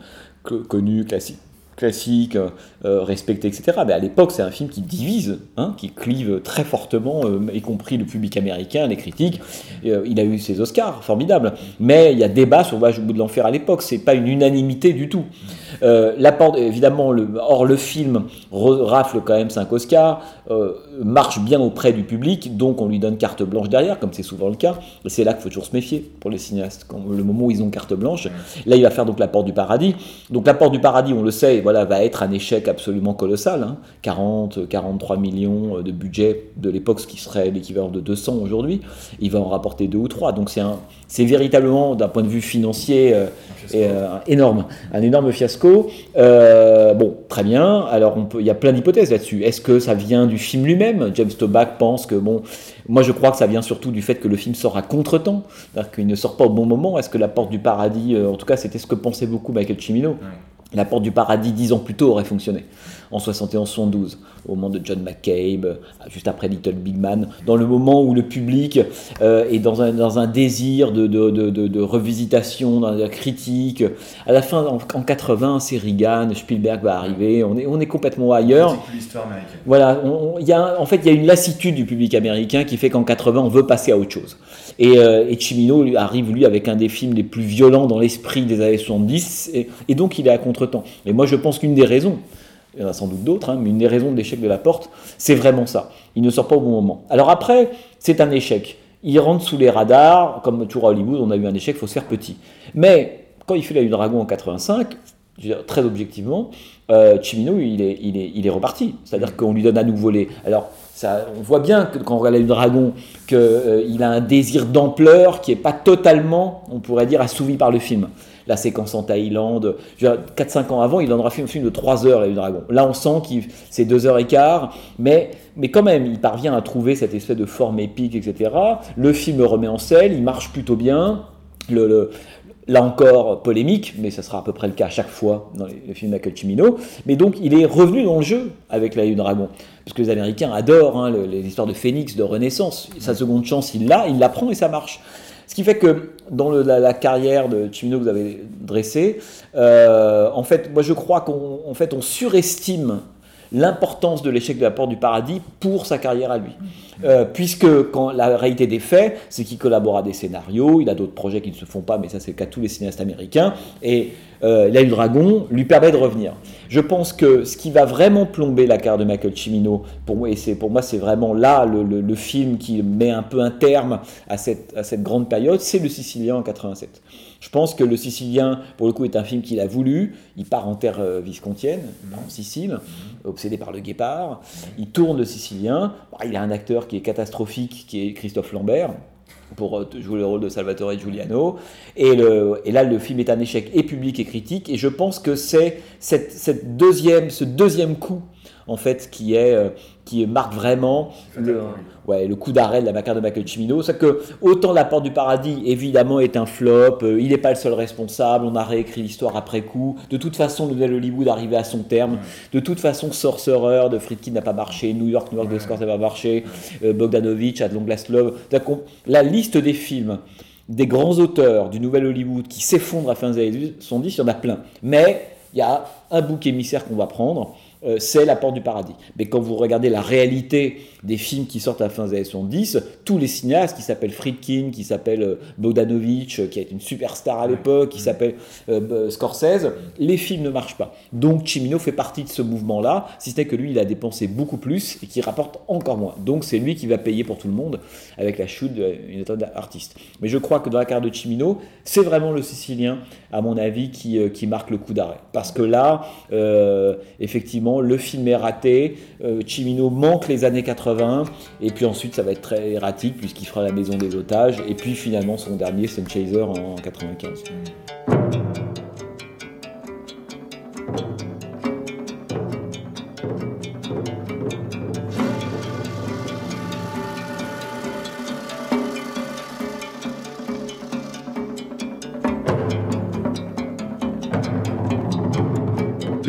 co- connu, classique, classique euh, euh, respecté, etc. Mais à l'époque, c'est un film qui divise, hein, qui clive très fortement, euh, y compris le public américain, les critiques. Il a eu ses Oscars, formidable. Mais il y a débat sur Voyage au bout de l'enfer à l'époque. C'est pas une unanimité du tout. Euh, l'apport, évidemment, le, or le film rafle quand même 5 Oscars, euh, marche bien auprès du public, donc on lui donne carte blanche derrière, comme c'est souvent le cas. C'est là qu'il faut toujours se méfier pour les cinéastes. Le moment où ils ont carte blanche, là il va faire donc la porte du paradis. Donc la porte du paradis, on le sait, voilà, va être un échec absolument colossal. hein. 40, 43 millions de budget de l'époque, ce qui serait l'équivalent de 200 aujourd'hui. Il va en rapporter deux ou trois. Donc c'est c'est véritablement d'un point de vue financier euh, et, euh, énorme, un énorme fiasco. Euh, bon, très bien. Alors on peut, il y a plein d'hypothèses là-dessus. Est-ce que ça vient du film lui-même? James Toback pense que bon, moi je crois que ça vient surtout du fait que le film sort à contre-temps, c'est-à-dire qu'il ne sort pas au bon moment. Est-ce que la porte du paradis, euh, en tout cas c'était ce que pensait beaucoup Michael Cimino? La porte du paradis dix ans plus tôt aurait fonctionné, en 71-72, au moment de John McCabe, euh, juste après Little Big Man, dans le moment où le public euh, est dans un, dans un désir de, de, de, revisitation, dans la critique. À la fin, en, en 80, c'est Reagan, Spielberg va arriver, on est, on est complètement ailleurs. l'histoire américaine. Voilà, on- on- il y a, en fait, il y a une lassitude du public américain qui fait qu'en 80, on veut passer à autre chose. Et, euh, et Cimino lui, arrive, lui, avec un des films les plus violents dans l'esprit des années 70, et, et donc il est à contre-temps. Et moi, je pense qu'une des raisons, il y en a sans doute d'autres, hein, mais une des raisons de l'échec de la porte, c'est vraiment ça. Il ne sort pas au bon moment. Alors après, c'est un échec. Il rentre sous les radars, comme toujours à Hollywood, on a eu un échec, il faut se faire petit. Mais quand il fait La Lune Dragon en 85, je veux dire, très objectivement, euh, Cimino, il est, il est, il est reparti. C'est-à-dire qu'on lui donne à nouveau les. Alors, on voit bien que quand on regarde le dragon, qu'il a un désir d'ampleur qui n'est pas totalement, on pourrait dire, assouvi par le film. La séquence en Thaïlande, je veux dire, 4-5 ans avant, il en aura fait un film de 3 heures, la Lune dragon. Là, on sent que c'est 2 heures et quart, mais, mais quand même, il parvient à trouver cette espèce de forme épique, etc. Le film le remet en selle, il marche plutôt bien. Le, le- là encore polémique, mais ça sera à peu près le cas à chaque fois dans les, les films Cimino. Mais donc il est revenu dans le jeu avec La Lune Dragon, parce que les Américains adorent hein, le- les histoires de Phénix, de Renaissance. Sa seconde chance, il l'a, il la prend et ça marche. Ce qui fait que dans le- la, la carrière de Cimino que vous avez dressée, euh, en fait, moi je crois qu'on en fait, on surestime l'importance de l'échec de la porte du paradis pour sa carrière à lui. Euh, puisque quand la réalité des faits, c'est qu'il collabore à des scénarios, il a d'autres projets qui ne se font pas, mais ça c'est le cas de tous les cinéastes américains, et euh, là, le dragon lui permet de revenir. Je pense que ce qui va vraiment plomber la carrière de Michael Cimino, pour moi, et c'est pour moi c'est vraiment là le, le- le film qui met un peu un terme à cette, à cette grande période, c'est le Sicilien en 87. Je pense que le Sicilien, pour le coup, est un film qu'il a voulu. Il part en terre euh, viscontienne, en Sicile, obsédé par le guépard. Il tourne le Sicilien. Bah, il a un acteur qui est catastrophique, qui est Christophe Lambert pour euh, jouer le rôle de Salvatore Giuliano. Et, le- et là, le film est un échec et public et critique. Et je pense que c'est cette, cette deuxième, ce deuxième coup, en fait, qui, est, euh, qui marque vraiment le, ouais, le coup d'arrêt de la carrière de Michael Cimino. C'est que autant La Porte du Paradis, évidemment, est un flop. euh, il n'est pas le seul responsable. On a réécrit l'histoire après coup. De toute façon, le nouvel Hollywood arrivait à son terme. De toute façon, Sorcerer de Friedkin n'a pas marché. New York, New York de Scorsese n'a pas marché. euh, Bogdanovich, At Long Last Love. C'est-à-dire qu'on- La liste des films des grands auteurs du nouvel Hollywood qui s'effondrent à fin des années 70, il y en a plein. Mais il y a un bouc émissaire qu'on va prendre, euh, c'est La Porte du Paradis. Mais quand vous regardez la réalité des films qui sortent à la fin des années 70, tous les cinéastes qui s'appellent Friedkin, qui s'appellent euh, Bogdanovich, euh, qui est une superstar à l'époque, qui s'appelle euh, Scorsese, les films ne marchent pas. Donc Cimino fait partie de ce mouvement-là, si ce n'est que lui, il a dépensé beaucoup plus et qui rapporte encore moins. Donc c'est lui qui va payer pour tout le monde avec la chute d'une étoile d'artiste. Mais je crois que dans la carrière de Cimino, c'est vraiment le Sicilien, à mon avis, qui, qui marque le coup d'arrêt. Parce que là, euh, effectivement, le film est raté, euh, Cimino manque les années 80, et puis ensuite ça va être très erratique puisqu'il fera La Maison des Otages, et puis finalement son dernier, Sun Chaser en 95.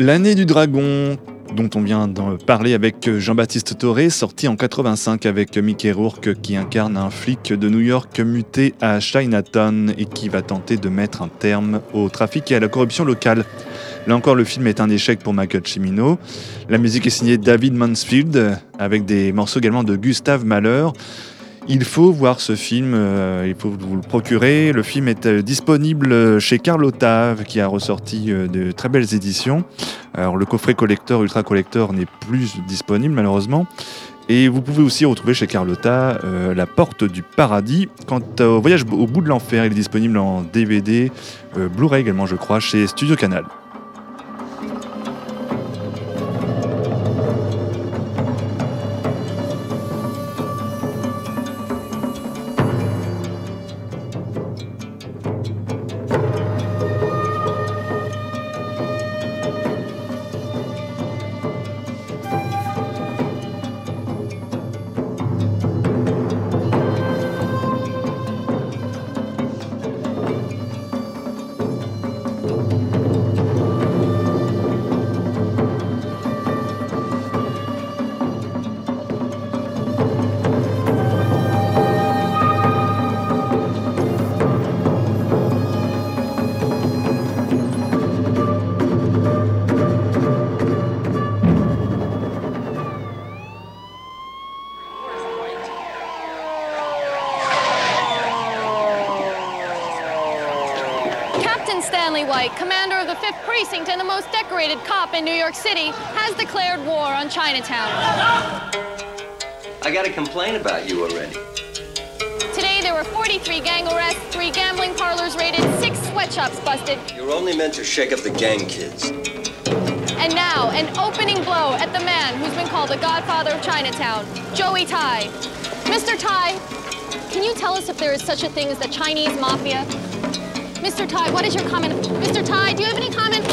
L'année du dragon, dont on vient d'en parler avec Jean-Baptiste Toré, sorti en 85 avec Mickey Rourke qui incarne un flic de New York muté à Chinatown et qui va tenter de mettre un terme au trafic et à la corruption locale. Là encore, le film est un échec pour Michael Cimino. La musique est signée David Mansfield avec des morceaux également de Gustave Mahler. Il faut voir ce film, euh, il faut vous le procurer. Le film est euh, disponible chez Carlotta, qui a ressorti euh, de très belles éditions. Alors le coffret collector, ultra collector n'est plus disponible malheureusement. Et vous pouvez aussi retrouver chez Carlotta La Porte du Paradis. Quant au Voyage au bout de l'enfer, il est disponible en DVD, Blu-ray également je crois, chez Studio Canal. Precinct and the most decorated cop in New York City, has declared war on Chinatown. I got a complaint about you already. Today there were 43 gang arrests, three gambling parlors raided, six sweatshops busted, You're only meant to shake up the gang kids. and now an opening blow at the man who's been called the godfather of Chinatown, Joey Tai. Mr. Tai, can you tell us if there is such a thing as the Chinese mafia? Mr. Tai, what is your comment? Mr. Tai, do you have any comment?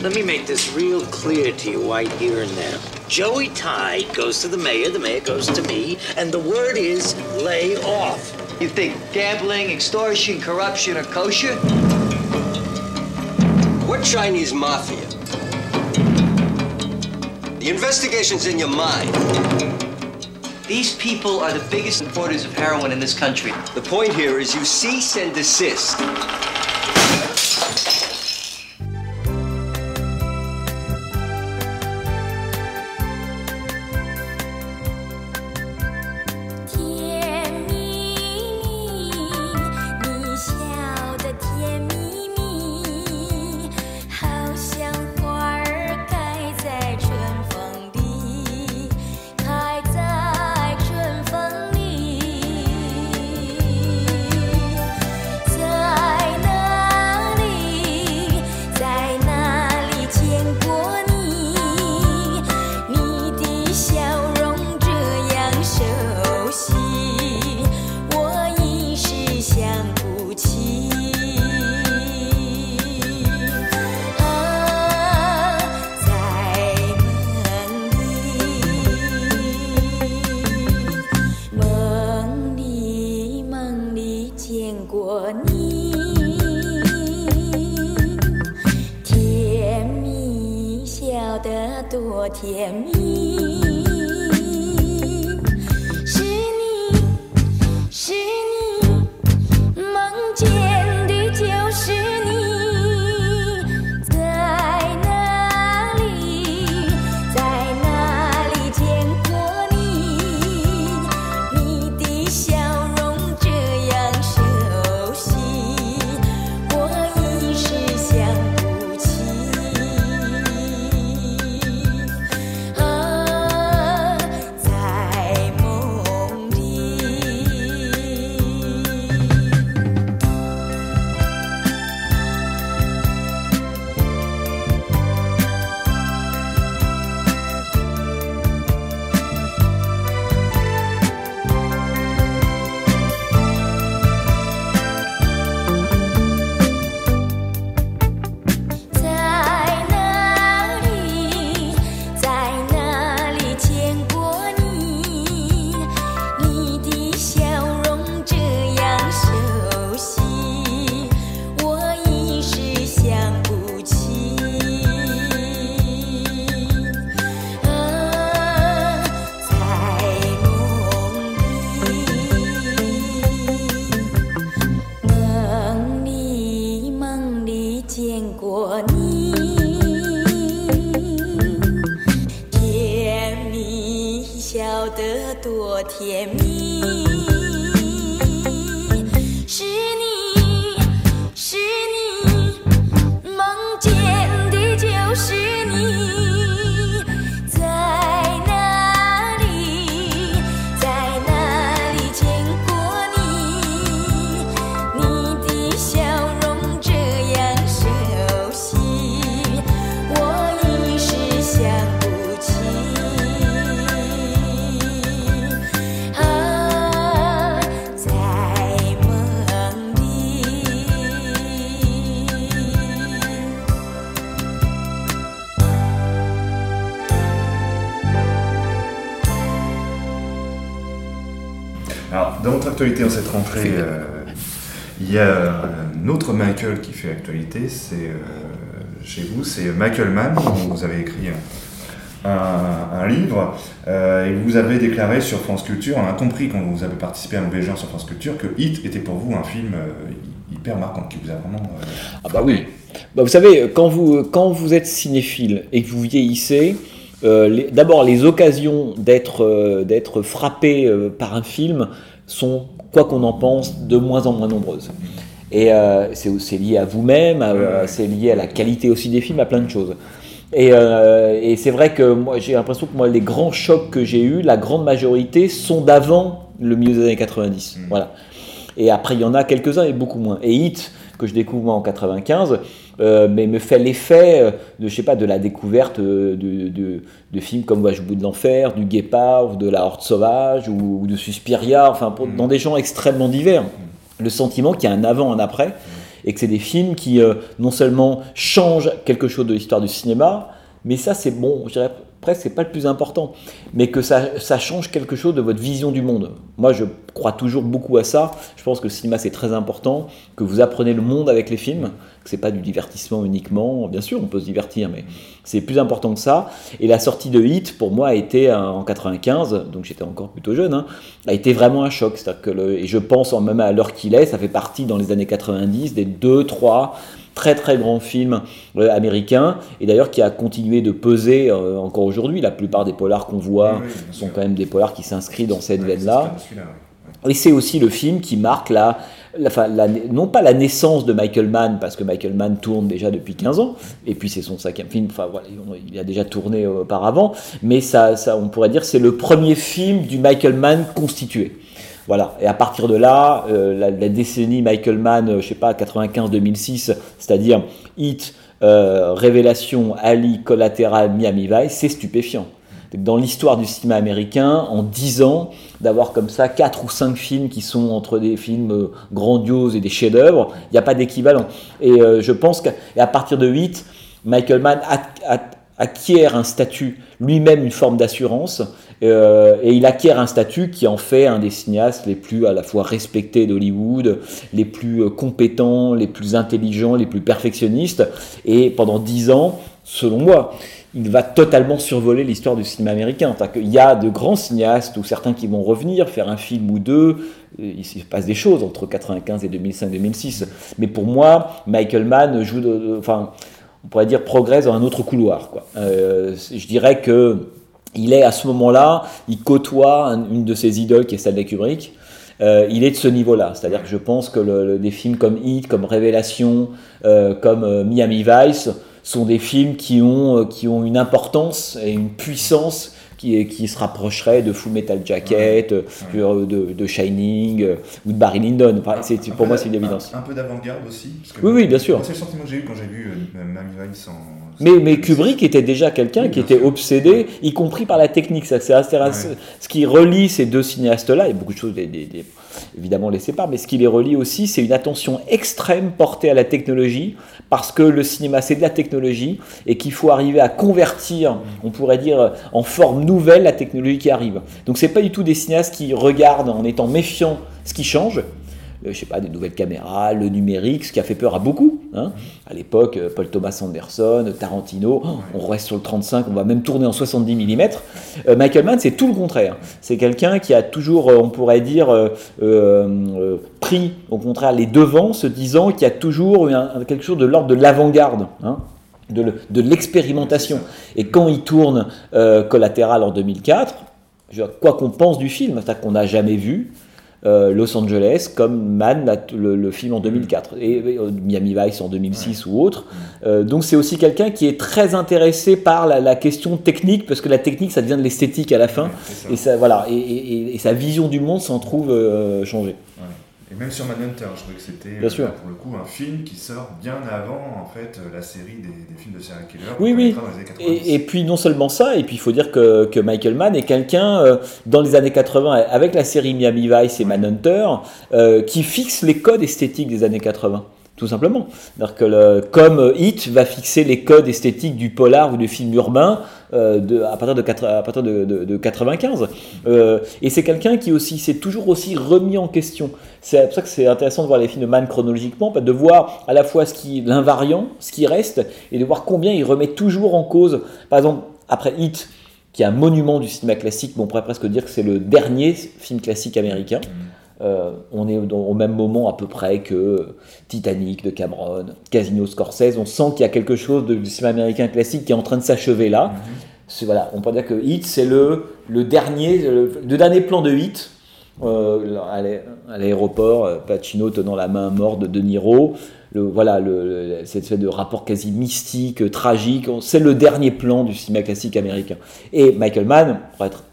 Let me make this real clear to you right here and now. Joey Ty goes to the mayor, the mayor goes to me, and the word is lay off. You think gambling, extortion, corruption are kosher? What Chinese mafia? The investigation's in your mind. These people are the biggest importers of heroin in this country. The point here is you cease and desist. Actualité en cette rentrée, euh, il y a un autre Michael qui fait actualité, c'est euh, chez vous, c'est Michael Mann, dont vous avez écrit un, un- un livre, euh, et vous avez déclaré sur France Culture, on a compris quand vous avez participé à un Béjean sur France Culture, que Hit était pour vous un film euh, hyper marquant, qui vous a vraiment... euh, Ah bah oui. Bah, vous savez, quand vous, quand vous êtes cinéphile et que vous vieillissez, euh, d'abord les occasions d'être euh, frappé euh, par un film sont, quoi qu'on en pense, de moins en moins nombreuses. Et euh, c'est lié à vous-même, c'est lié à la qualité aussi des films, à plein de choses. Et, euh, et c'est vrai que moi j'ai l'impression que moi les grands chocs que j'ai eus, la grande majorité sont d'avant le milieu des années 90. Voilà. Et après, il y en a quelques-uns et beaucoup moins. Et Hit, que je découvre moi en 95, euh, mais me fait l'effet euh, de, je sais pas, de la découverte euh, de, de, de films comme Voyage au bout de l'enfer, du Guépard, ou de La Horde sauvage, ou, ou de Suspiria, enfin, pour- dans des genres extrêmement divers. Le sentiment qu'il y a un avant, un après, et que c'est des films qui euh, non seulement changent quelque chose de l'histoire du cinéma, mais ça c'est bon, je dirais c'est pas le plus important, mais que ça, ça change quelque chose de votre vision du monde. Moi je crois toujours beaucoup à ça, je pense que le cinéma c'est très important, que vous apprenez le monde avec les films, que c'est pas du divertissement uniquement, bien sûr on peut se divertir, mais c'est plus important que ça. Et la sortie de Hit pour moi a été euh, en 95, donc j'étais encore plutôt jeune, hein, a été vraiment un choc. C'est-à-dire que le- et je pense en- même à l'heure qu'il est, ça fait partie dans les années 90 des deux, trois très très grands films euh, américains et d'ailleurs qui a continué de peser euh, encore aujourd'hui. La plupart des polars qu'on voit Oui, oui, bien sont quand même des polars qui s'inscrivent dans cette veine-là. Et c'est aussi le film qui marque la, la, enfin, la- non pas la naissance de Michael Mann, parce que Michael Mann tourne déjà depuis 15 ans, et puis c'est son cinquième film, enfin voilà, il a déjà tourné euh, auparavant, mais ça, ça, on pourrait dire c'est le premier film du Michael Mann constitué. Voilà, et à partir de là, euh, la, décennie Michael Mann, euh, je sais pas, 95-2006, c'est-à-dire Hit, euh, Révélation, Ali, Collatéral, Miami Vice, c'est stupéfiant. Dans l'histoire du cinéma américain, en 10 ans, d'avoir comme ça 4 ou 5 films qui sont entre des films grandioses et des chefs-d'œuvre, il n'y a pas d'équivalent. Et je pense qu'à partir de 8, Michael Mann acquiert un statut, lui-même une forme d'assurance, euh, et il acquiert un statut qui en fait un des cinéastes les plus à la fois respectés d'Hollywood, les plus euh, compétents, les plus intelligents, les plus perfectionnistes. Et pendant dix ans, selon moi, il va totalement survoler l'histoire du cinéma américain. Qu'il y a de grands cinéastes ou certains qui vont revenir faire un film ou deux. Euh, Il se passe des choses entre 95 et 2005-2006. Mais pour moi, Michael Mann joue, enfin, on pourrait dire progresse dans un autre couloir. Je dirais que il est à ce moment-là, il côtoie un- une de ses idoles qui est Stanley Kubrick. Euh, il est de ce niveau-là, c'est-à-dire que je pense que le- le- des films comme Heat, comme Révélation, euh, comme euh, Miami Vice sont des films qui ont, qui ont une importance et une puissance qui, se rapprocherait de Full Metal Jacket, de, de Shining ou de Barry Lyndon. Enfin, c'est- Un pour moi, c'est une évidence. Un, un peu d'avant-garde aussi. parce que Oui, oui, bien sûr. C'est le sentiment que j'ai eu quand j'ai vu Miami Vice en. Mais, mais Kubrick était déjà quelqu'un qui était obsédé, y compris par la technique. Ça, c'est assez- Ce qui relie ces deux cinéastes-là, a beaucoup de choses, des- des- des- évidemment, les sépare, mais ce qui les relie aussi, c'est une attention extrême portée à la technologie, parce que le cinéma, c'est de la technologie, et qu'il faut arriver à convertir, on pourrait dire, en forme nouvelle la technologie qui arrive. Donc, c'est pas du tout des cinéastes qui regardent en étant méfiants ce qui change. Euh, je sais pas, des nouvelles caméras, le numérique, ce qui a fait peur à beaucoup. hein. À l'époque, euh, Paul Thomas Anderson, Tarantino, oh, on reste sur le 35, on va même tourner en 70 mm. Euh, Michael Mann, c'est tout le contraire. C'est quelqu'un qui a toujours, on pourrait dire, euh, euh, euh, pris au contraire les devants, se disant qu'il y a toujours eu un- quelque chose de l'ordre de l'avant-garde. hein, de, le- de l'expérimentation. Et quand il tourne Collatéral en 2004, je veux dire, quoi qu'on pense du film, qu'on n'a jamais vu euh, Los Angeles comme Man, la- le, le film en 2004, et, et, euh, Miami Vice en 2006 ou autre. Euh, donc c'est aussi quelqu'un qui est très intéressé par la, la question technique, parce que la technique, ça devient de l'esthétique à la fin, et, ça, voilà, et, et- et- et sa vision du monde s'en trouve changée. Et même sur Manhunter, je trouvais que c'était euh, pour le coup un film qui sort bien avant en fait euh, la série des, des films de serial killer. Oui, oui. connaîtra dans les années 90. Et, et puis non seulement ça, et puis il faut dire que, que Michael Mann est quelqu'un euh, dans les années 80, avec la série Miami Vice et Manhunter, euh, qui fixe les codes esthétiques des années 80. Tout simplement. Que le- comme euh, Hit va fixer les codes esthétiques du polar ou du film urbain euh, à partir de, quatre- à partir de, de- de 95. Euh, et c'est quelqu'un qui aussi s'est toujours aussi remis en question. C'est pour ça que c'est intéressant de voir les films de Mann chronologiquement, de voir à la fois ce qui l'invariant, ce qui reste, et de voir combien il remet toujours en cause. Par exemple, après Hit, qui est un monument du cinéma classique, mais on pourrait presque dire que c'est le dernier film classique américain. Euh, on est dans- au même moment à peu près que Titanic de Cameron, Casino Scorsese. On sent qu'il y a quelque chose de- du cinéma américain classique qui est en train de s'achever là. C'est voilà, on peut dire que Hit c'est le, le dernier le, le dernier plan de Hit. euh, à l'aéroport, euh, Pacino tenant la main morte de De Niro, le, voilà, le, cette espèce de rapport quasi mystique, euh, tragique, c'est le dernier plan du cinéma classique américain. Et Michael Mann, pour être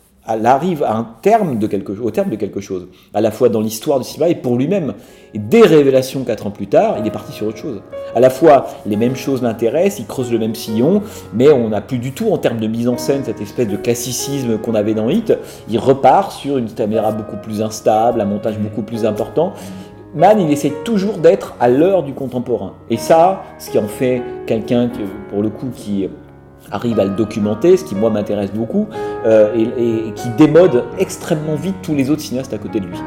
arrive à un terme de quelque, au terme de quelque chose, à la fois dans l'histoire du cinéma et pour lui-même. Et des révélations quatre ans plus tard, il est parti sur autre chose. À la fois, les mêmes choses l'intéressent, il creuse le même sillon, mais on n'a plus du tout en termes de mise en scène cette espèce de classicisme qu'on avait dans Hit. Il repart sur une caméra beaucoup plus instable, un montage beaucoup plus important. Man, il essaie toujours d'être à l'heure du contemporain. Et ça, ce qui en fait quelqu'un, que, pour le coup, qui arrive à le documenter, ce qui moi m'intéresse beaucoup, euh, et, qui démode extrêmement vite tous les autres cinéastes à côté de lui.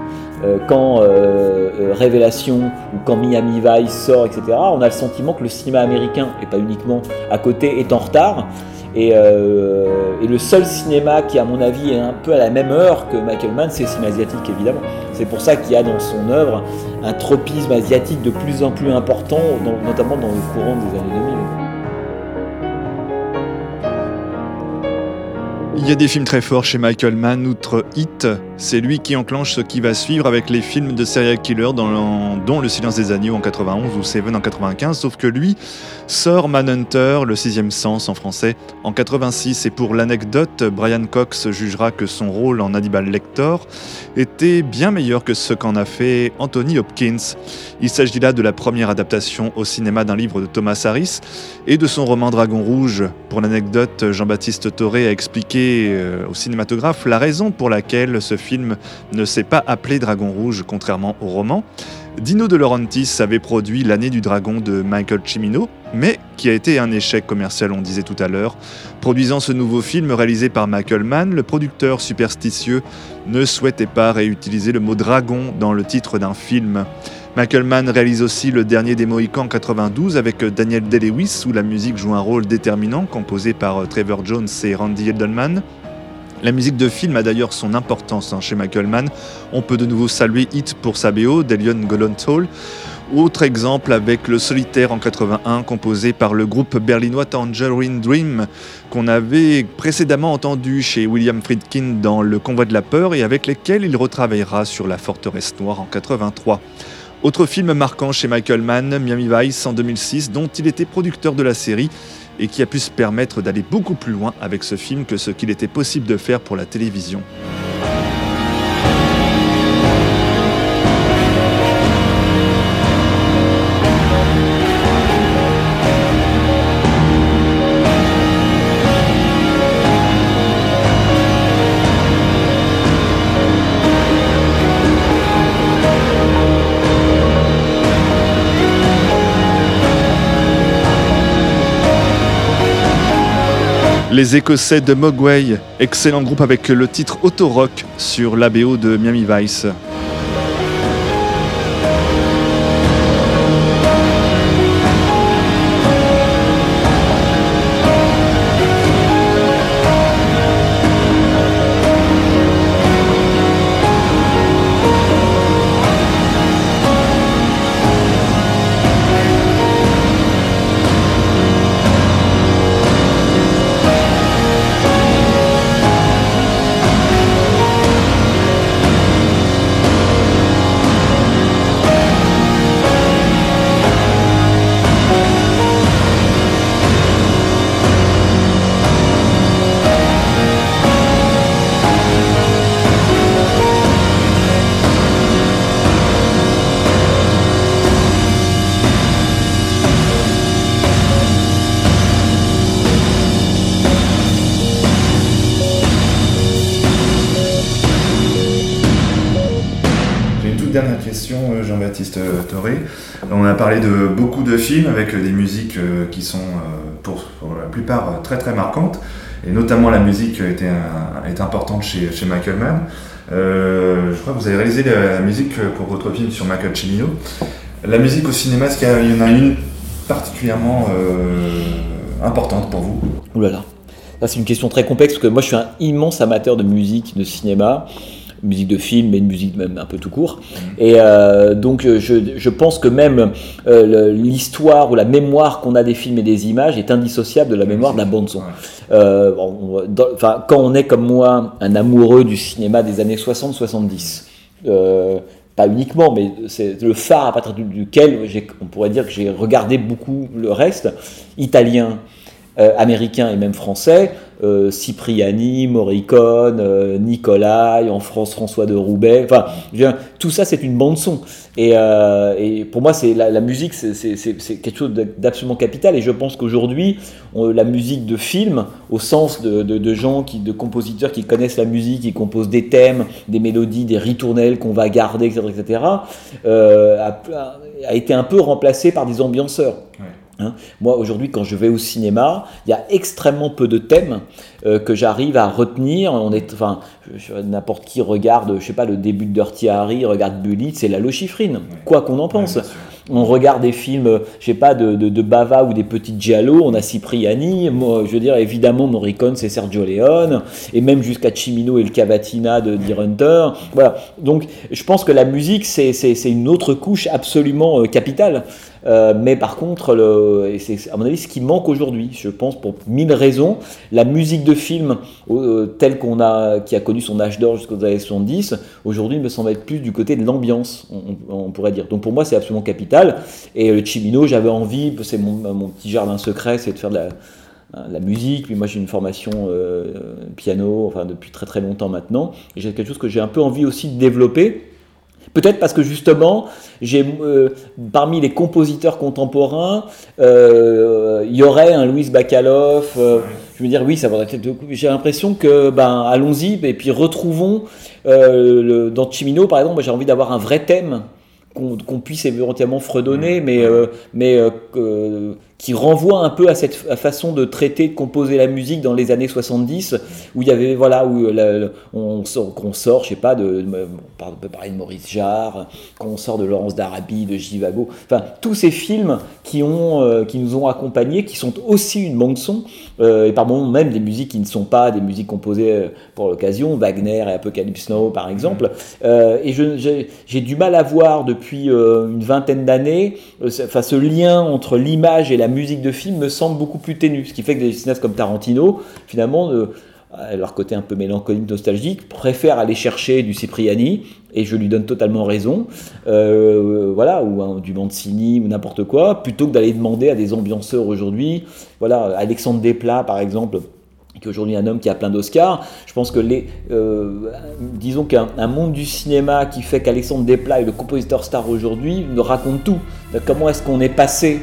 Euh, quand euh, Révélation ou quand Miami Vice sort, etc., on a le sentiment que le cinéma américain, et pas uniquement à côté, est en retard. Et, le seul cinéma qui, à mon avis, est un peu à la même heure que Michael Mann, c'est le cinéma asiatique, évidemment. C'est pour ça qu'il y a dans son œuvre un tropisme asiatique de plus en plus important, notamment dans le courant des années 2000. Il y a des films très forts chez Michael Mann, outre Hit, c'est lui qui enclenche ce qui va suivre avec les films de serial killer dont Le silence des agneaux en 91 ou Seven en 95, sauf que lui sort Manhunter, le sixième sens en français, en 86. Et pour l'anecdote, Brian Cox jugera que son rôle en Hannibal Lecter était bien meilleur que ce qu'en a fait Anthony Hopkins. Il s'agit là de la première adaptation au cinéma d'un livre de Thomas Harris et de son roman Dragon Rouge. Pour l'anecdote, Jean-Baptiste Toré a expliqué euh, au cinématographe la raison pour laquelle ce film ne s'est pas appelé Dragon Rouge, contrairement au roman. Dino De Laurentiis avait produit L'année du dragon de Michael Cimino, mais qui a été un échec commercial, on disait tout à l'heure. Produisant ce nouveau film réalisé par Michael Mann, le producteur superstitieux ne souhaitait pas réutiliser le mot dragon dans le titre d'un film. Michael Mann réalise aussi Le Dernier des Mohicans en 92 avec Daniel Day-Lewis où la musique joue un rôle déterminant, composé par euh, Trevor Jones et Randy Edelman. La musique de film a d'ailleurs son importance hein, chez Michael Mann. On peut de nouveau saluer Hit pour sa d'Elion Goldenthal. Autre exemple avec Le Solitaire en 81, composé par le groupe berlinois Tangerine Dream, qu'on avait précédemment entendu chez William Friedkin dans Le Convoi de la Peur et avec lesquels il retravaillera sur La Forteresse Noire en 83. Autre film marquant chez Michael Mann, Miami Vice en 2006, dont il était producteur de la série et qui a pu se permettre d'aller beaucoup plus loin avec ce film que ce qu'il était possible de faire pour la télévision. Les Écossais de Mogwai, excellent groupe avec le titre Auto Rock sur l'ABO de Miami Vice. Euh. On a parlé de beaucoup de films avec des musiques euh, qui sont euh, pour, la plupart euh, très très marquantes, et notamment la musique était est importante chez, chez Michael Mann. Euh, je crois que vous avez réalisé la, musique pour votre film sur Michael Cimino. La musique au cinéma, est-ce qu'il y en a une particulièrement euh, importante pour vous? Ouh là là. C'est une question très complexe parce que moi, je suis un immense amateur de musique, de cinéma, musique de film, mais de musique même un peu tout court. Et euh, donc, euh, je, je pense que même euh, l'histoire ou la mémoire qu'on a des films et des images est indissociable de la mémoire de la bande son. Euh, on- dans- quand on est comme moi un amoureux du cinéma des années 60-70, euh, pas uniquement, mais c'est le phare à partir du- duquel on pourrait dire que j'ai regardé beaucoup le reste, italien, américain et même français, euh, Cipriani, Morricone, euh, Nicolai, en France François de Roubaix, enfin, tout ça c'est une bande son. Et, euh, pour moi, c'est la, musique, c'est- quelque chose d'absolument capital. Et je pense qu'aujourd'hui, on- la musique de film, au sens de, gens, qui, de compositeurs qui connaissent la musique, qui composent des thèmes, des mélodies, des ritournelles qu'on va garder, etc., etc., euh, a, été un peu remplacé par des ambianceurs. Hein. Moi, aujourd'hui, quand je vais au cinéma, il y a extrêmement peu de thèmes euh, que j'arrive à retenir. On est, enfin, n'importe qui regarde, je sais pas, le début de Dirty Harry, regarde Bully, c'est la lochifrine, quoi qu'on en pense. on regarde des films, je sais pas, de, de, de Bava ou des petites Giallo, on a Cipriani, moi, je veux dire, évidemment, Morricone, c'est Sergio Leone, et même jusqu'à Cimino et le Cavatina de Deer Hunter. Voilà. Donc, je pense que la musique, c'est une autre couche absolument euh, capitale. Euh, mais par contre, et c'est à mon avis ce qui manque aujourd'hui, je pense pour mille raisons, la musique de film euh, telle qu'on a, qui a connu son âge d'or jusqu'aux années 70, aujourd'hui me semble être plus du côté de l'ambiance, on, pourrait dire. Donc pour moi c'est absolument capital. Et le Chimino, j'avais envie, c'est mon, petit jardin secret, c'est de faire de la, la musique, puis moi j'ai une formation euh, piano, enfin depuis très très longtemps maintenant, et j'ai quelque chose que j'ai un peu envie aussi de développer. Peut-être parce que justement, j'ai euh, parmi les compositeurs contemporains, euh, il y aurait un Louis Bacalov. euh, je veux dire, oui, ça vaudrait peut-être. coup. J'ai l'impression que, ben, allons-y, et puis retrouvons le- dans Chimino, par exemple, j'ai envie d'avoir un vrai thème qu'on puisse éventuellement fredonner, mais, euh, mais que- qui renvoie un peu à cette fa- façon de traiter, de composer la musique dans les années 70, où il y avait, voilà, où la- on sort, sort, je sais pas, de, on peut parler de Maurice Jarre, qu'on sort de Laurence d'Arabie, de Givago, enfin, tous ces films qui, ont, euh, qui nous ont accompagnés, qui sont aussi une bande-son, euh, et par moments même des musiques qui ne sont pas des musiques composées euh, pour l'occasion, Wagner et Apocalypse Now par exemple, Euh, et j'ai du mal à voir depuis euh, une vingtaine d'années, euh, enfin, ce lien entre l'image et la musique de film me semble beaucoup plus ténu, ce qui fait que des cinéastes comme Tarantino, finalement, leur côté un peu mélancolique, nostalgique, préfèrent aller chercher du Cipriani, et je lui donne totalement raison, euh, voilà, ou du Mancini ou n'importe quoi, plutôt que d'aller demander à des ambianceurs aujourd'hui, voilà, Alexandre Desplat par exemple, qui est aujourd'hui un homme qui a plein d'Oscars. Je pense que les, euh, disons qu'un un monde du cinéma qui fait qu'Alexandre Desplat est le compositeur star aujourd'hui nous raconte tout. Comment est-ce qu'on est passé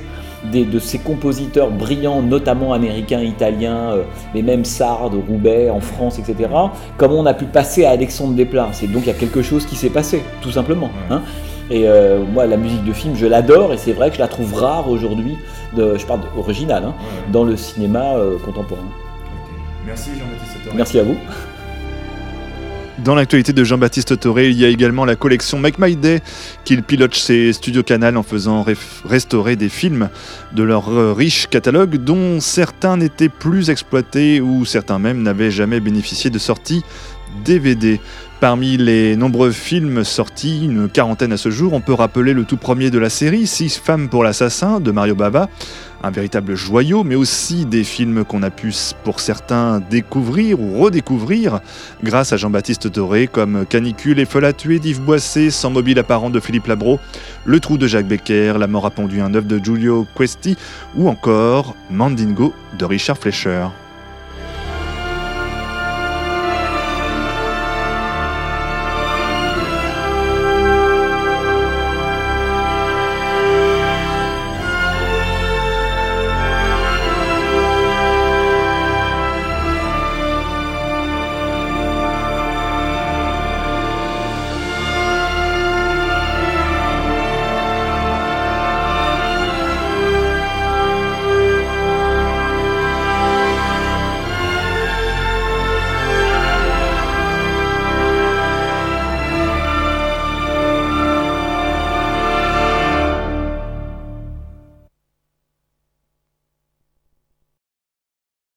des- de ces compositeurs brillants, notamment américains, italiens, euh, mais même Sard, Roubaix, en France, etc. Comment on a pu passer à Alexandre Desplat C'est donc il y a quelque chose qui s'est passé, tout simplement. hein. Et euh, moi, la musique de film, je l'adore, et c'est vrai que je la trouve rare aujourd'hui, je parle originale, hein, dans le cinéma euh, contemporain. Merci Jean-Baptiste. Merci à vous. Dans l'actualité de Jean-Baptiste Toré, il y a également la collection Make My Day qu'il pilote chez Studio Canal en faisant restaurer des films de leur euh, riche catalogue dont certains n'étaient plus exploités ou certains même n'avaient jamais bénéficié de sortie DVD. Parmi les nombreux films sortis, une quarantaine à ce jour, on peut rappeler le tout premier de la série, Six femmes pour l'assassin de Mario Bava, un véritable joyau, mais aussi des films qu'on a pu, pour certains, découvrir ou redécouvrir grâce à Jean-Baptiste Toré, comme Canicule et Feu à tuer d'Yves Boisset, Sans mobile apparent de Philippe Labro, Le trou de Jacques Becker, La mort a pondu un œuf de Giulio Questi, ou encore Mandingo de Richard Fleischer.